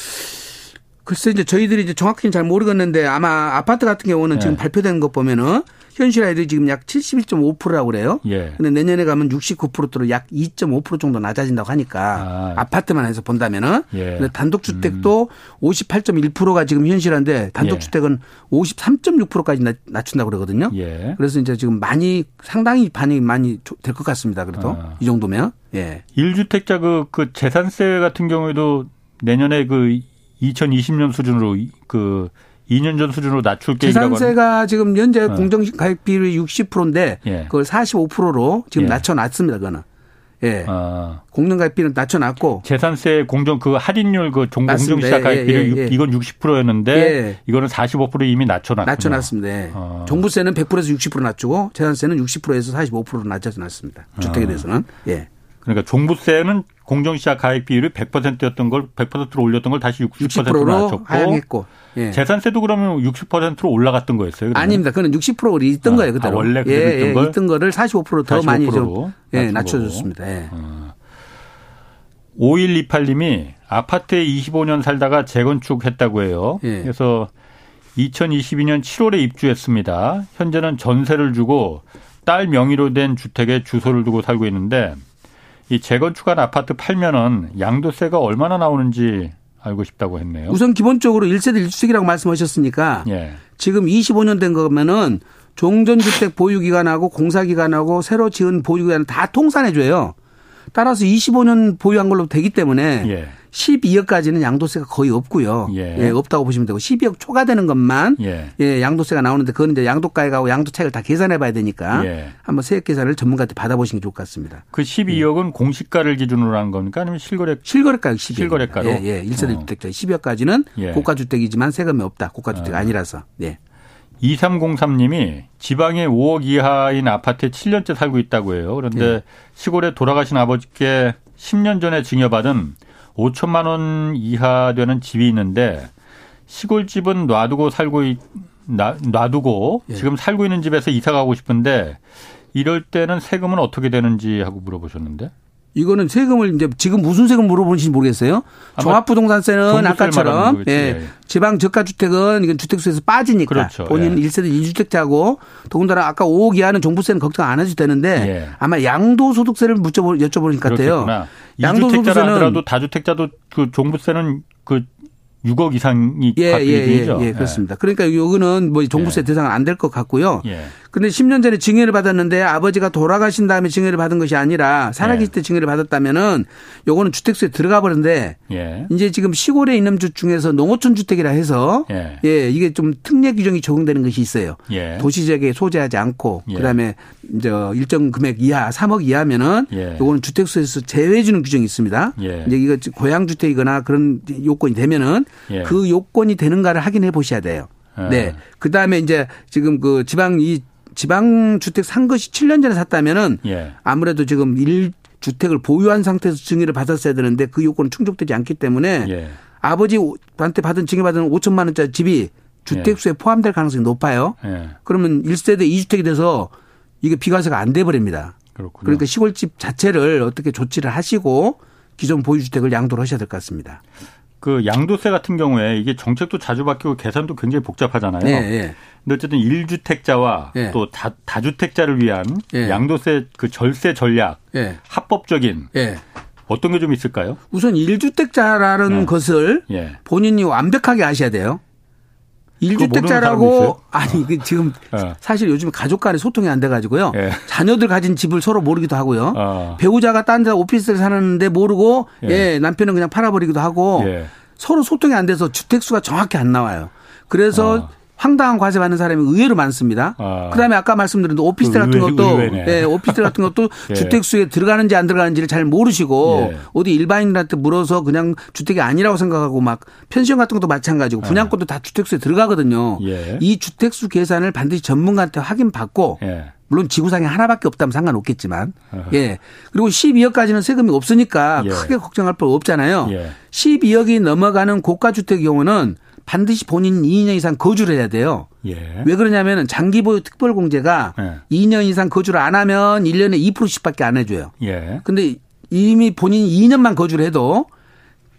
글쎄 이제 저희들이 이제 정확히는 잘 모르겠는데 아마 아파트 같은 경우는 지금 발표된 것 보면은 현실화율이 지금 약 71.5%라고 그래요. 예. 근데 내년에 가면 69%로 약 2.5% 정도 낮아진다고 하니까 아. 파트만 해서 본다면은 예. 근데 단독 주택도 음. 58.1%가 지금 현실화인데 단독 주택은 예. 53.6%까지 낮춘다고 그러거든요. 예. 그래서 이제 지금 많이 상당히 반영이 많이 될 것 같습니다. 그래도 아. 이 정도면. 예. 1주택자 그, 그 재산세 같은 경우에도 내년에 그 2020년 수준으로 그 2년 전 수준으로 낮출 계획이라고 재산세가 지금 현재 어. 공정가액 비율이 60%인데 예. 그걸 45%로 지금 예. 낮춰놨습니다. 그거는. 예. 아. 공정가액비는 낮춰놨고 재산세 공정 그 할인율 그 공정 시작가액비를 예, 예, 예. 이건 60%였는데 예. 이거는 45% 이미 낮춰놨습니다. 낮춰놨습니다. 예. 아. 종부세는 100%에서 60% 낮추고 재산세는 60%에서 45%로 낮춰놨습니다. 주택에 아. 대해서는. 예. 그러니까 종부세는 공정시작 가액 비율이 100%였던 걸 100%로 올렸던 걸 다시 60%로 낮췄고 하향했고 예. 재산세도 그러면 60%로 올라갔던 거였어요. 그러면? 아닙니다. 그는 60%로 있던 아, 거예요. 그대로. 아, 원래 그대로 예, 있던 예, 걸 있던 거를 45%더 많이 좀 예, 낮춰줬습니다. 예. 아. 5128님이 아파트에 25년 살다가 재건축했다고 해요. 예. 그래서 2022년 7월에 입주했습니다. 현재는 전세를 주고 딸 명의로 된 주택에 주소를 두고 살고 있는데 이 재건축한 아파트 팔면은 양도세가 얼마나 나오는지 알고 싶다고 했네요. 우선 기본적으로 1세대 1주택이라고 말씀하셨으니까 예. 지금 25년 된 거면은 종전주택 보유기간하고 공사기간하고 새로 지은 보유기간 다 통산해 줘요. 따라서 25년 보유한 걸로 되기 때문에 예. 12억까지는 양도세가 거의 없고요. 예. 예. 없다고 보시면 되고 12억 초과되는 것만 예. 예. 양도세가 나오는데 그건 이제 양도가액하고 양도 차익을 다 계산해 봐야 되니까 예. 한번 세액 계산을 전문가한테 받아보시는 게 좋을 것 같습니다. 그 12억은 예. 공시가를 기준으로 한 겁니까 아니면 실거래 실거래가액 12억. 실거래가로 예, 예. 1세대 어. 주택자 12억까지는 예. 고가 주택이지만 세금이 없다. 고가 주택 아. 아니라서. 예. 2303님이 지방에 5억 이하인 아파트에 7년째 살고 있다고 해요. 그런데 예. 시골에 돌아가신 아버지께 10년 전에 증여받은 5천만 원 이하 되는 집이 있는데 시골집은 놔두고 살고 있, 놔, 놔두고 예. 지금 살고 있는 집에서 이사 가고 싶은데 이럴 때는 세금은 어떻게 되는지 하고 물어보셨는데 이거는 세금을 이제 지금 무슨 세금 물어보는지 모르겠어요. 종합부동산세는 아까처럼 예. 지방 저가 주택은 이건 주택수에서 빠지니까 그렇죠. 본인 예. 1세대 1주택자고 더군다나 아까 5억 이하는 종부세는 걱정 안 해도 되는데 예. 아마 양도소득세를 묻혀보 여쭤보는 것 같아요. 양도소득세는 하더라도 다주택자도 그 종부세는 그 6억 이상이 예, 예, 예, 예, 그렇습니다. 그러니까 요거는 뭐 종부세 예. 대상은 안될 것 같고요. 예. 근데 10년 전에 증여를 받았는데 아버지가 돌아가신 다음에 증여를 받은 것이 아니라 살아계실 때 증여를 받았다면은 요거는 주택수에 들어가 버는데 예. 이제 지금 시골에 있는 주 중에서 농어촌 주택이라 해서 예. 예, 이게 좀 특례 규정이 적용되는 것이 있어요. 예. 도시 지역에 소재하지 않고 예. 그다음에 이제 일정 금액 이하 3억 이하면은 예. 요거는 주택수에서 제외해 주는 규정이 있습니다. 예. 이제 이거 고향 주택이거나 그런 요건이 되면은 그 요건이 되는가를 확인해 보셔야 돼요. 네. 그 다음에 이제 지금 그 지방 이 지방 주택 산 것이 7년 전에 샀다면은 예. 아무래도 지금 1주택을 보유한 상태에서 증여를 받았어야 되는데 그 요건은 충족되지 않기 때문에 예. 아버지한테 받은 증여받은 5천만 원짜리 집이 주택수에 예. 포함될 가능성이 높아요. 예. 그러면 1세대 2주택이 돼서 이게 비과세가 안 돼 버립니다. 그러니까 시골집 자체를 어떻게 조치를 하시고 기존 보유주택을 양도를 하셔야 될 것 같습니다. 그 양도세 같은 경우에 이게 정책도 자주 바뀌고 계산도 굉장히 복잡하잖아요. 네, 네. 근데 어쨌든 1주택자와 네. 또 다, 다주택자를 위한 네. 양도세 그 절세 전략 네. 합법적인 어떤 게 좀 있을까요? 우선 1주택자라는 것을 본인이 완벽하게 아셔야 돼요. 1주택자라고 아니 그 지금 어. 사실 요즘 가족 간에 소통이 안 돼 가지고요. 예. 자녀들 가진 집을 서로 모르기도 하고요. 어. 배우자가 딴 데 오피스를 사는데 모르고 예. 예. 남편은 그냥 팔아 버리기도 하고 예. 서로 소통이 안 돼서 주택 수가 정확히 안 나와요. 그래서 어. 황당한 과세 받는 사람이 의외로 많습니다. 아. 그다음에 아까 말씀드린 오피스텔 그 같은 것도 예, 오피스텔 같은 것도 예. 주택 수에 들어가는지 안 들어가는지를 잘 모르시고 예. 어디 일반인한테 물어서 그냥 주택이 아니라고 생각하고 막 펜션 같은 것도 마찬가지고 아. 분양권도 다 주택 수에 들어가거든요. 예. 이 주택 수 계산을 반드시 전문가한테 확인 받고 예. 물론 지구상에 하나밖에 없다면 상관없겠지만 어. 예 그리고 12억까지는 세금이 없으니까 예. 크게 걱정할 필요 없잖아요. 12억이 넘어가는 고가 주택 경우는 반드시 본인 2년 이상 거주를 해야 돼요. 예. 왜 그러냐면 장기 보유 특별 공제가 예. 2년 이상 거주를 안 하면 1년에 2%씩밖에 안 해줘요. 예. 근데 이미 본인이 2년만 거주를 해도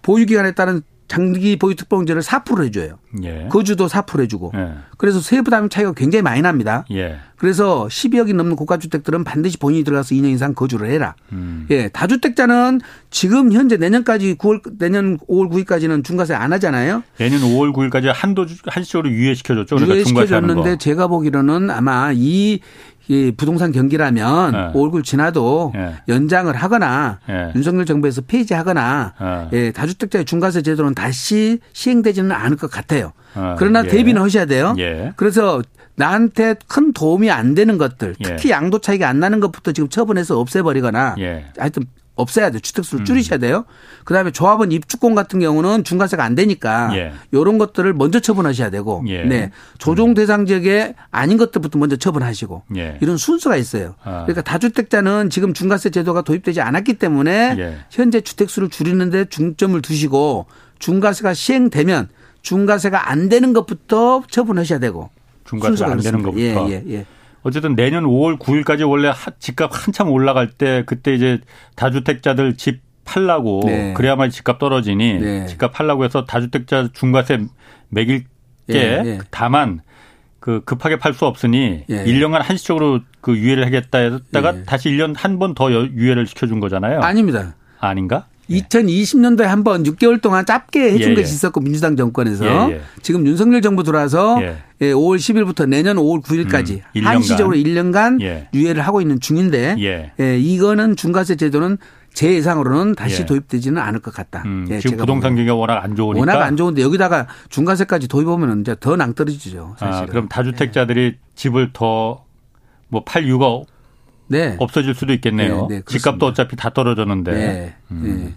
보유 기간에 따른 장기 보유 특별공제를 4% 해줘요. 예. 거주도 4% 해주고. 예. 그래서 세부담 차이가 굉장히 많이 납니다. 예. 그래서 12억이 넘는 고가주택들은 반드시 본인이 들어가서 2년 이상 거주를 해라. 음. 예. 다주택자는 지금 현재 내년까지 9월, 내년 5월 9일까지는 중과세 안 하잖아요. 내년 5월 9일까지 한도, 한시적으로 유예시켜줬죠. 그러니까 유예시켜줬는데 제가 보기로는 아마 이 이 부동산 경기라면 네. 5월 지나도 네. 연장을 하거나 네. 윤석열 정부에서 폐지하거나 네. 예, 다주택자의 중과세 제도는 다시 시행되지는 않을 것 같아요. 어, 그러나 예. 대비는 하셔야 돼요. 예. 그래서 나한테 큰 도움이 안 되는 것들, 예. 특히 양도 차이가 안 나는 것부터 지금 처분해서 없애버리거나 예. 하여튼 없애야 돼요. 주택수를 음. 줄이셔야 돼요. 그다음에 조합원 입주권 같은 경우는 중과세가 안 되니까 예. 이런 것들을 먼저 처분하셔야 되고 예. 네. 조정 대상 지역에 아닌 것들부터 먼저 처분하시고 예. 이런 순서가 있어요. 아. 그러니까 다주택자는 지금 중과세 제도가 도입되지 않았기 때문에 예. 현재 주택수를 줄이는데 중점을 두시고 중과세가 시행되면 중과세가 안 되는 것부터 처분하셔야 되고 중과세가 안 되는 것부터 예, 예, 예. 어쨌든 내년 5월 9일까지 원래 집값 한참 올라갈 때 그때 이제 다주택자들 집 팔라고 네. 그래야만 집값 떨어지니 네. 집값 팔라고 해서 다주택자 중과세 매길 게 예, 예. 다만 그 급하게 팔 수 없으니 예. 1년간 한시적으로 그 유예를 하겠다 했다가 예. 다시 1년 한 번 더 유예를 시켜준 거잖아요. 아닙니다. 아닌가? 2020년도에 한 번 6개월 동안 짧게 해준 예, 것이 예. 있었고 민주당 정권에서 예, 예. 지금 윤석열 정부 들어와서 예. 5월 예, 10일부터 내년 5월 9일까지 음, 한시적으로 1년간 예. 유예를 하고 있는 중인데 예. 이거는 중과세 제도는 제 예상으로는 다시 예. 도입되지는 않을 것 같다. 음, 예, 지금 부동산 경기가 워낙 안 좋으니까 워낙 안 좋은데 여기다가 중간세까지 도입하면 이제 더 낭떨어지죠. 사실은. 아, 그럼 다주택자들이 예. 집을 더 뭐 팔 이유가 네. 없어질 수도 있겠네요. 네, 네, 집값도 어차피 다 떨어졌는데. 네. 음.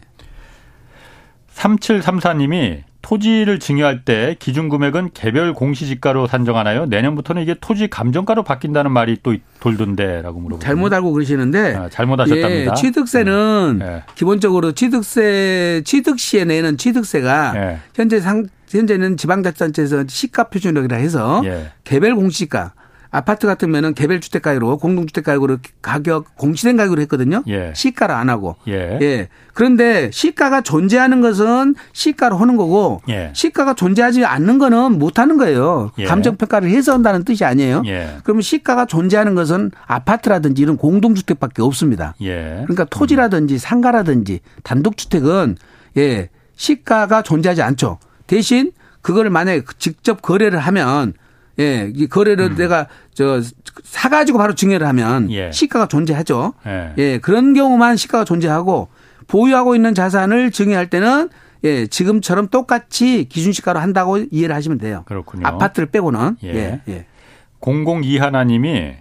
3734님이 토지를 증여할 때 기준 금액은 개별 공시지가로 산정하나요? 내년부터는 이게 토지 감정가로 바뀐다는 말이 또 돌던데라고 물어보고 잘못 알고 그러시는데 아, 잘못하셨답니다. 예, 취득세는 네. 기본적으로 취득세 취득 시에 내는 취득세가 네. 현재 상 현재는 지방자치단체에서 시가 표준력이라 해서 예. 개별 공시가 아파트 같으면은 개별 주택 가격으로 공동주택 가격으로 가격 공시된 가격으로 했거든요. 예. 시가를 안 하고. 예. 예. 그런데 시가가 존재하는 것은 시가로 하는 거고 예. 시가가 존재하지 않는 거는 못 하는 거예요. 예. 감정 평가를 해서 한다는 뜻이 아니에요. 예. 그러면 시가가 존재하는 것은 아파트라든지 이런 공동주택밖에 없습니다. 예. 그러니까 토지라든지 상가라든지 단독주택은 예, 시가가 존재하지 않죠. 대신 그걸 만약에 직접 거래를 하면 예, 이 거래를 음. 내가 저 사가지고 바로 증여를 하면 예. 시가가 존재하죠. 예. 예, 그런 경우만 시가가 존재하고 보유하고 있는 자산을 증여할 때는 예, 지금처럼 똑같이 기준 시가로 한다고 이해를 하시면 돼요. 그렇군요. 아파트를 빼고는. 예. 예. 예. 002 하나님이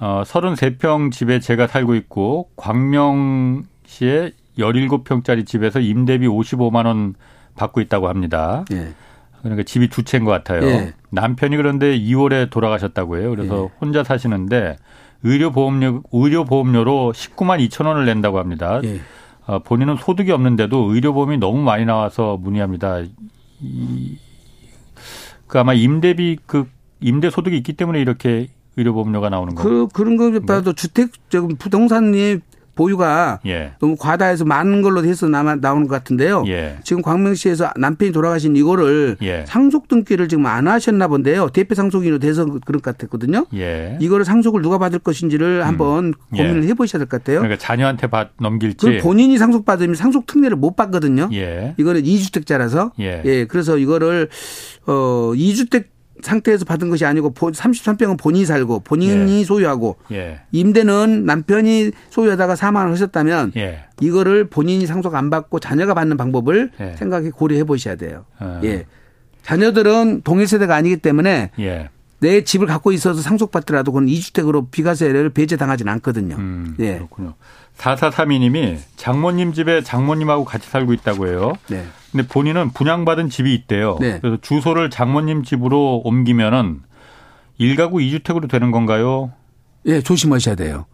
어 33평 집에 제가 살고 있고 광명시에 17평짜리 집에서 임대비 55만 원 받고 있다고 합니다. 예. 그러니까 집이 두 채인 것 같아요. 예. 남편이 그런데 2월에 돌아가셨다고 해요. 그래서 예. 혼자 사시는데 의료 보험료 의료 보험료로 19만 2천 원을 낸다고 합니다. 예. 어, 본인은 소득이 없는데도 의료 보험이 너무 많이 나와서 문의합니다. 이, 그 아마 임대비 그 임대 소득이 있기 때문에 이렇게 의료 보험료가 나오는 거예요. 그 그런 거 봐도 네. 주택 저 부동산이 보유가 예. 너무 과다해서 많은 걸로 해서 나오는 것 같은데요. 예. 지금 광명시에서 남편이 돌아가신 이거를 예. 상속 등기를 지금 안 하셨나 본데요. 대표 상속인으로 돼서 그럴 것 같았거든요. 예. 이거를 상속을 누가 받을 것인지를 음. 한번 고민을 예. 해보셔야 될 것 같아요. 그러니까 자녀한테 받 넘길지. 본인이 상속 받으면 상속 특례를 못 받거든요. 예. 이거는 2주택자라서. 예. 그래서 이거를 어 2주택 상태에서 받은 것이 아니고 33평은 본인이 살고 본인이 예. 소유하고 예. 임대는 남편이 소유하다가 사망을 하셨다면 예. 이거를 본인이 상속 안 받고 자녀가 받는 방법을 예. 생각해 고려해 보셔야 돼요. 아. 예. 자녀들은 동일 세대가 아니기 때문에 예. 내 집을 갖고 있어서 상속받더라도 그건 이주택으로 비과세를 배제당하지는 않거든요. 음, 예. 그렇군요. 4432님이 장모님 집에 장모님하고 같이 살고 있다고 해요. 네. 근데 본인은 분양받은 집이 있대요. 네. 그래서 주소를 장모님 집으로 옮기면은 1가구 2주택으로 되는 건가요? 예, 조심하셔야 돼요.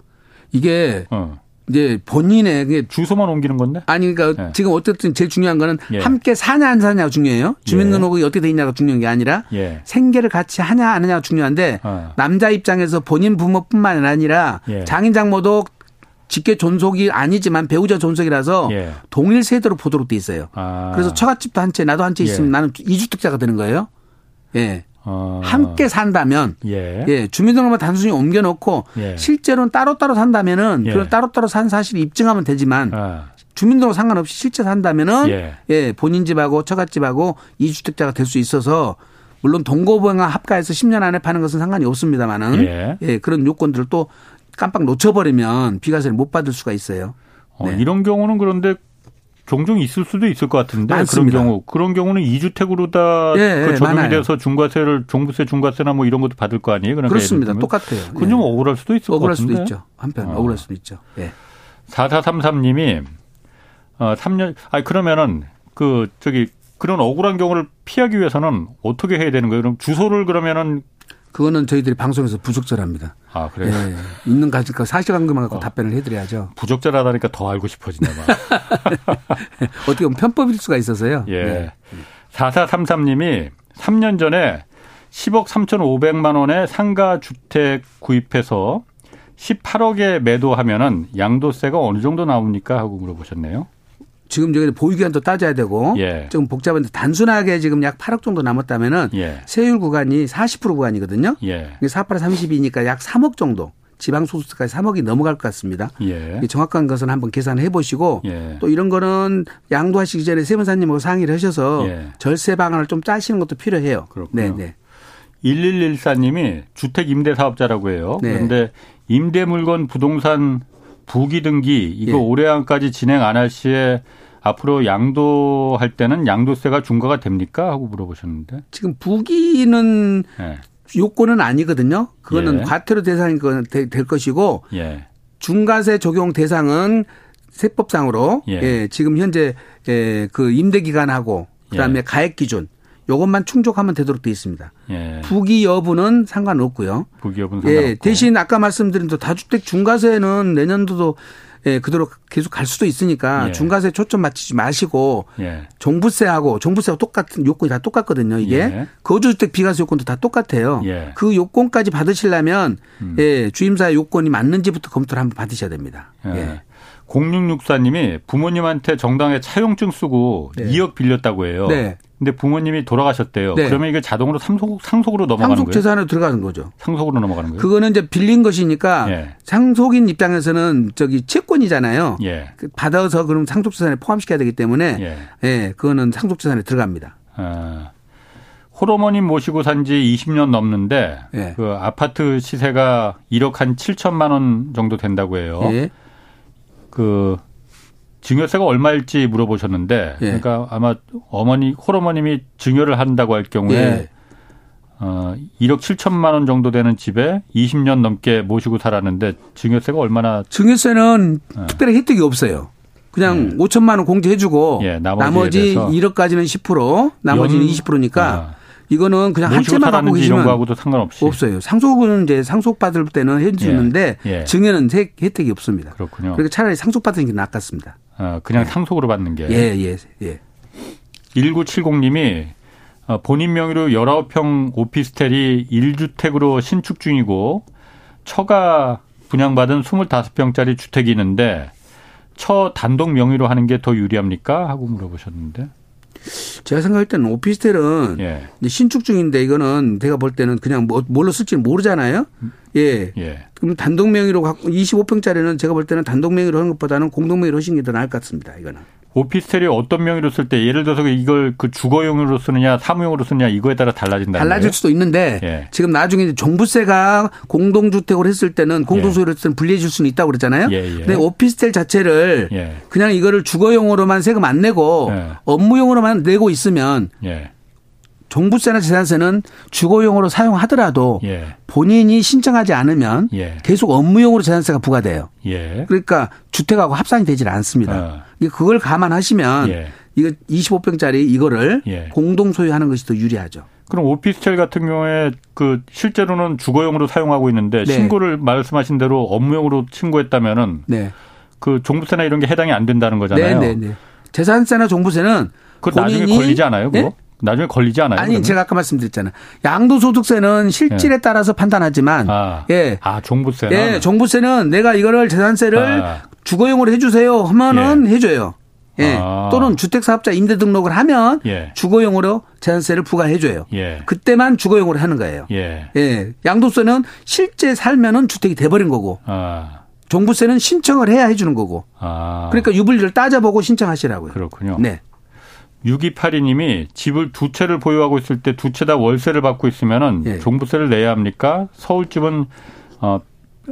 이게 어. 이제 본인의 주소만 옮기는 건데? 아니 그러니까 예. 지금 어쨌든 제일 중요한 거는 예. 함께 사냐 안 사냐가 중요해요. 주민등록이 예. 어떻게 돼 있냐가 중요한 게 아니라 예. 생계를 같이 하냐 안 하냐가 중요한데 어. 남자 입장에서 본인 부모뿐만 아니라 예. 장인 장모도 직계 존속이 아니지만 배우자 존속이라서 예. 동일 세대로 보도록 돼 있어요. 아. 그래서 처갓집도 한 채, 나도 한 채 있으면 예. 나는 이주택자가 되는 거예요. 예. 어. 함께 산다면 예, 예 주민등록만 단순히 옮겨놓고 예. 실제로는 따로따로 산다면은 예. 그 따로따로 산 사실을 입증하면 되지만 아. 주민등록 상관없이 실제 산다면은 예. 예 본인 집하고 처갓집하고 이주택자가 될 수 있어서 물론 동거부가 합가해서 10년 안에 파는 것은 상관이 없습니다만은 예. 예 그런 요건들을 또 깜빡 놓쳐버리면 비과세를 못 받을 수가 있어요. 어, 네. 이런 경우는 그런데 종종 있을 수도 있을 것 같은데 많습니다. 그런 경우 그런 경우는 2주택으로 다 예, 그 적용이 예, 돼서 중과세를 종부세 중과세나 뭐 이런 것도 받을 거 아니에요? 그러니까 그렇습니다. 똑같아요. 그건 좀 예. 억울할 수도 있을 것 같은데. 억울할 수도 있죠. 한편 어. 억울할 수도 있죠. 예. 4433님이 어 3년 아니 그러면은 그 저기 그런 억울한 경우를 피하기 위해서는 어떻게 해야 되는 거예요? 그럼 주소를 그러면은 그거는 저희들이 방송에서 부적절합니다. 아, 그래요? 예, 있는 가지고 사실관계만 갖고 어. 답변을 해드려야죠. 부적절하다니까 더 알고 싶어지네, 막. (laughs) 어떻게 보면 편법일 수가 있어서요. 예. 네. 4433님이 3년 전에 10억 3,500만 원의 상가 주택 구입해서 18억에 매도하면은 양도세가 어느 정도 나옵니까 하고 물어보셨네요. 지금 저기 보유기한도 따져야 되고 예. 좀 복잡한데 단순하게 지금 약 8억 정도 남았다면은 예. 세율 구간이 40% 구간이거든요. 예. 4, 8, 30이니까 약 3억 정도. 지방소득세까지 3억이 넘어갈 것 같습니다. 예. 정확한 것은 한번 계산해 보시고 예. 또 이런 거는 양도하시기 전에 세무사님하고 상의를 하셔서 예. 절세 방안을 좀 짜시는 것도 필요해요. 그렇군요. 네, 네. 1114님이 주택 임대 사업자라고 해요. 네. 그런데 임대 물건 부동산 부기 등기 이거 예. 올해 안까지 진행 안 할 시에 앞으로 양도할 때는 양도세가 중과가 됩니까? 하고 물어보셨는데. 지금 부기는 예. 요건은 아니거든요. 그거는 예. 과태료 대상이 될 것이고 예. 중과세 적용 대상은 세법상으로 예. 예 지금 현재 예, 그 임대 기간하고 그다음에 예. 가액 기준 요것만 충족하면 되도록 되어 있습니다. 예. 부기 여부는 상관없고요. 부기 여부는 예, 상관없고. 예, 대신 아까 말씀드린 또 다주택 중과세는 내년도도 예, 그대로 계속 갈 수도 있으니까 예. 중과세 초점 맞추지 마시고 예. 종부세하고 종부세하고 똑같은 요건이 다 똑같거든요. 이게 예. 거주주택 비과세 요건도 다 똑같아요. 예. 그 요건까지 받으시려면 음. 예, 주임사 요건이 맞는지부터 검토를 한번 받으셔야 됩니다. 예. 예. 0664님이 부모님한테 정당에 차용증 쓰고 네. 2억 빌렸다고 해요. 네. 근데 부모님이 돌아가셨대요. 네. 그러면 이게 자동으로 상속, 상속으로 넘어가는 상속 거예요? 상속 재산으로 들어가는 거죠. 상속으로 넘어가는 거예요? 그거는 이제 빌린 것이니까 예. 상속인 입장에서는 저기 채권이잖아요. 예. 그 받아서 그럼 상속 재산에 포함시켜야 되기 때문에 예, 예 그거는 상속 재산에 들어갑니다. 아. 호러머님 모시고 산 지 20년 넘는데 예. 그 아파트 시세가 1억 한 7천만 원 정도 된다고 해요. 예. 그 증여세가 얼마일지 물어보셨는데 예. 그러니까 아마 어머니 홀어머님이 증여를 한다고 할 경우에 예. 어 1억 7천만 원 정도 되는 집에 20년 넘게 모시고 살았는데 증여세가 얼마나 증여세는 예. 특별히 혜택이 없어요. 그냥 예. 5천만 원 공제해 주고 예, 나머지 1억까지는 10% 나머지는 20%니까 아. 이거는 그냥 한 채만 갖고 계시면 하고도 상관없이 없어요. 상속은 이제 상속 받을 때는 해주는데 예. 예. 증여는 혜택이 없습니다. 그렇군요. 그러니까 차라리 상속 받는 게 낫겠습니다. 아, 그냥 예. 상속으로 받는 게. 예, 예, 예. 1970님이 어, 본인 명의로 19평 오피스텔이 1주택으로 신축 중이고 처가 분양받은 25평짜리 주택이 있는데 처 단독 명의로 하는 게 더 유리합니까? 하고 물어보셨는데. 제가 생각할 때는 오피스텔은 예. 신축 중인데 이거는 제가 볼 때는 그냥 뭐, 뭘로 쓸지 모르잖아요. 예. 예. 그럼 단독 명의로 갖고 25평짜리는 제가 볼 때는 단독 명의로 하는 것보다는 공동 명의로 하시는 게 더 나을 것 같습니다. 이거는. 오피스텔이 어떤 명의로 쓸 때 예를 들어서 이걸 그 주거용으로 쓰느냐 사무용으로 쓰느냐 이거에 따라 달라진다. 달라질 거예요? 수도 있는데 예. 지금 나중에 종부세가 공동주택으로 했을 때는 공동소유로 했을 때는 불리해질 수는 있다고 그랬잖아요. 예, 예. 근데 오피스텔 자체를 예. 그냥 이거를 주거용으로만 세금 안 내고 예. 업무용으로만 내고 있으면 예. 종부세나 재산세는 주거용으로 사용하더라도 예. 본인이 신청하지 않으면 예. 계속 업무용으로 재산세가 부과돼요. 예. 그러니까 주택하고 합산이 되질 않습니다. 어. 그걸 감안하시면 예. 이거 25평짜리 이거를 예. 공동 소유하는 것이 더 유리하죠. 그럼 오피스텔 같은 경우에 그 실제로는 주거용으로 사용하고 있는데 네. 신고를 말씀하신 대로 업무용으로 신고했다면은 네. 그 종부세나 이런 게 해당이 안 된다는 거잖아요. 네, 네, 네. 재산세나 종부세는 그 나중에 걸리지 않아요, 그거? 네? 나중에 걸리지 않아요? 아니, 그러면? 제가 아까 말씀드렸잖아요. 양도소득세는 실질에 예. 따라서 판단하지만, 아, 예. 아, 종부세는? 예, 종부세는 내가 이거를 재산세를 아. 주거용으로 해주세요 하면은 예. 해줘요. 예. 아. 또는 주택사업자 임대 등록을 하면 예. 주거용으로 재산세를 부과해줘요. 예. 그때만 주거용으로 하는 거예요. 예. 예. 양도세는 실제 살면은 주택이 돼버린 거고. 아. 종부세는 신청을 해야 해주는 거고. 아. 그러니까 유불리를 따져보고 신청하시라고요. 그렇군요. 네. 6282님이 집을 두 채를 보유하고 있을 때 두 채 다 월세를 받고 있으면은 예. 종부세를 내야 합니까? 서울집은 어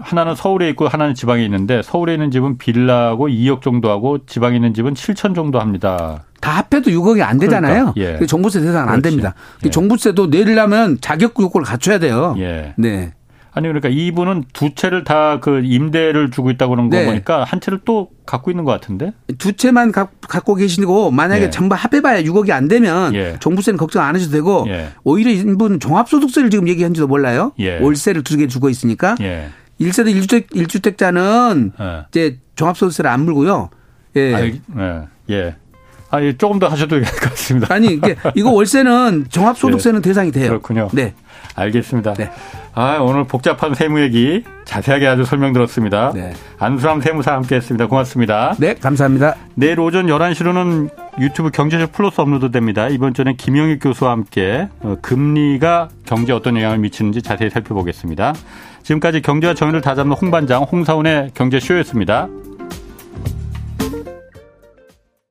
하나는 서울에 있고 하나는 지방에 있는데 서울에 있는 집은 빌라고 2억 정도 하고 지방에 있는 집은 7천 정도 합니다. 다 합해도 6억이 안 되잖아요. 그러니까, 예. 종부세 대상 안 됩니다. 예. 종부세도 내려면 자격 요건을 갖춰야 돼요. 예. 네. 아니 그러니까 이분은 두 채를 다 그 임대를 주고 있다고 그런 거 네. 보니까 한 채를 또 갖고 있는 것 같은데? 두 채만 가, 갖고 계시고 만약에 예. 전부 합해봐야 6억이 안 되면 예. 종부세는 걱정 안 하셔도 되고 예. 오히려 이분 종합소득세를 지금 얘기한지도 몰라요. 예. 월세를 두 개 주고 있으니까 예. 1세대 1주택 1주택자는 예. 이제 종합소득세를 안 물고요. 예. 아, 예. 아, 예. 조금 더 하셔도 될 것 같습니다. 아니 이게 이거 (laughs) 월세는 종합소득세는 대상이 돼요. 그렇군요. 네. 알겠습니다. 네. 아, 오늘 복잡한 세무 얘기 자세하게 아주 설명 들었습니다. 네. 안수남 세무사 함께 했습니다. 고맙습니다. 네, 감사합니다. 내일 오전 11시로는 유튜브 경제쇼 플러스 업로드 됩니다. 이번 주에 김영익 교수와 함께 어, 금리가 경제에 어떤 영향을 미치는지 자세히 살펴보겠습니다. 지금까지 경제와 정의를 다잡는 홍반장 홍사훈의 경제쇼였습니다.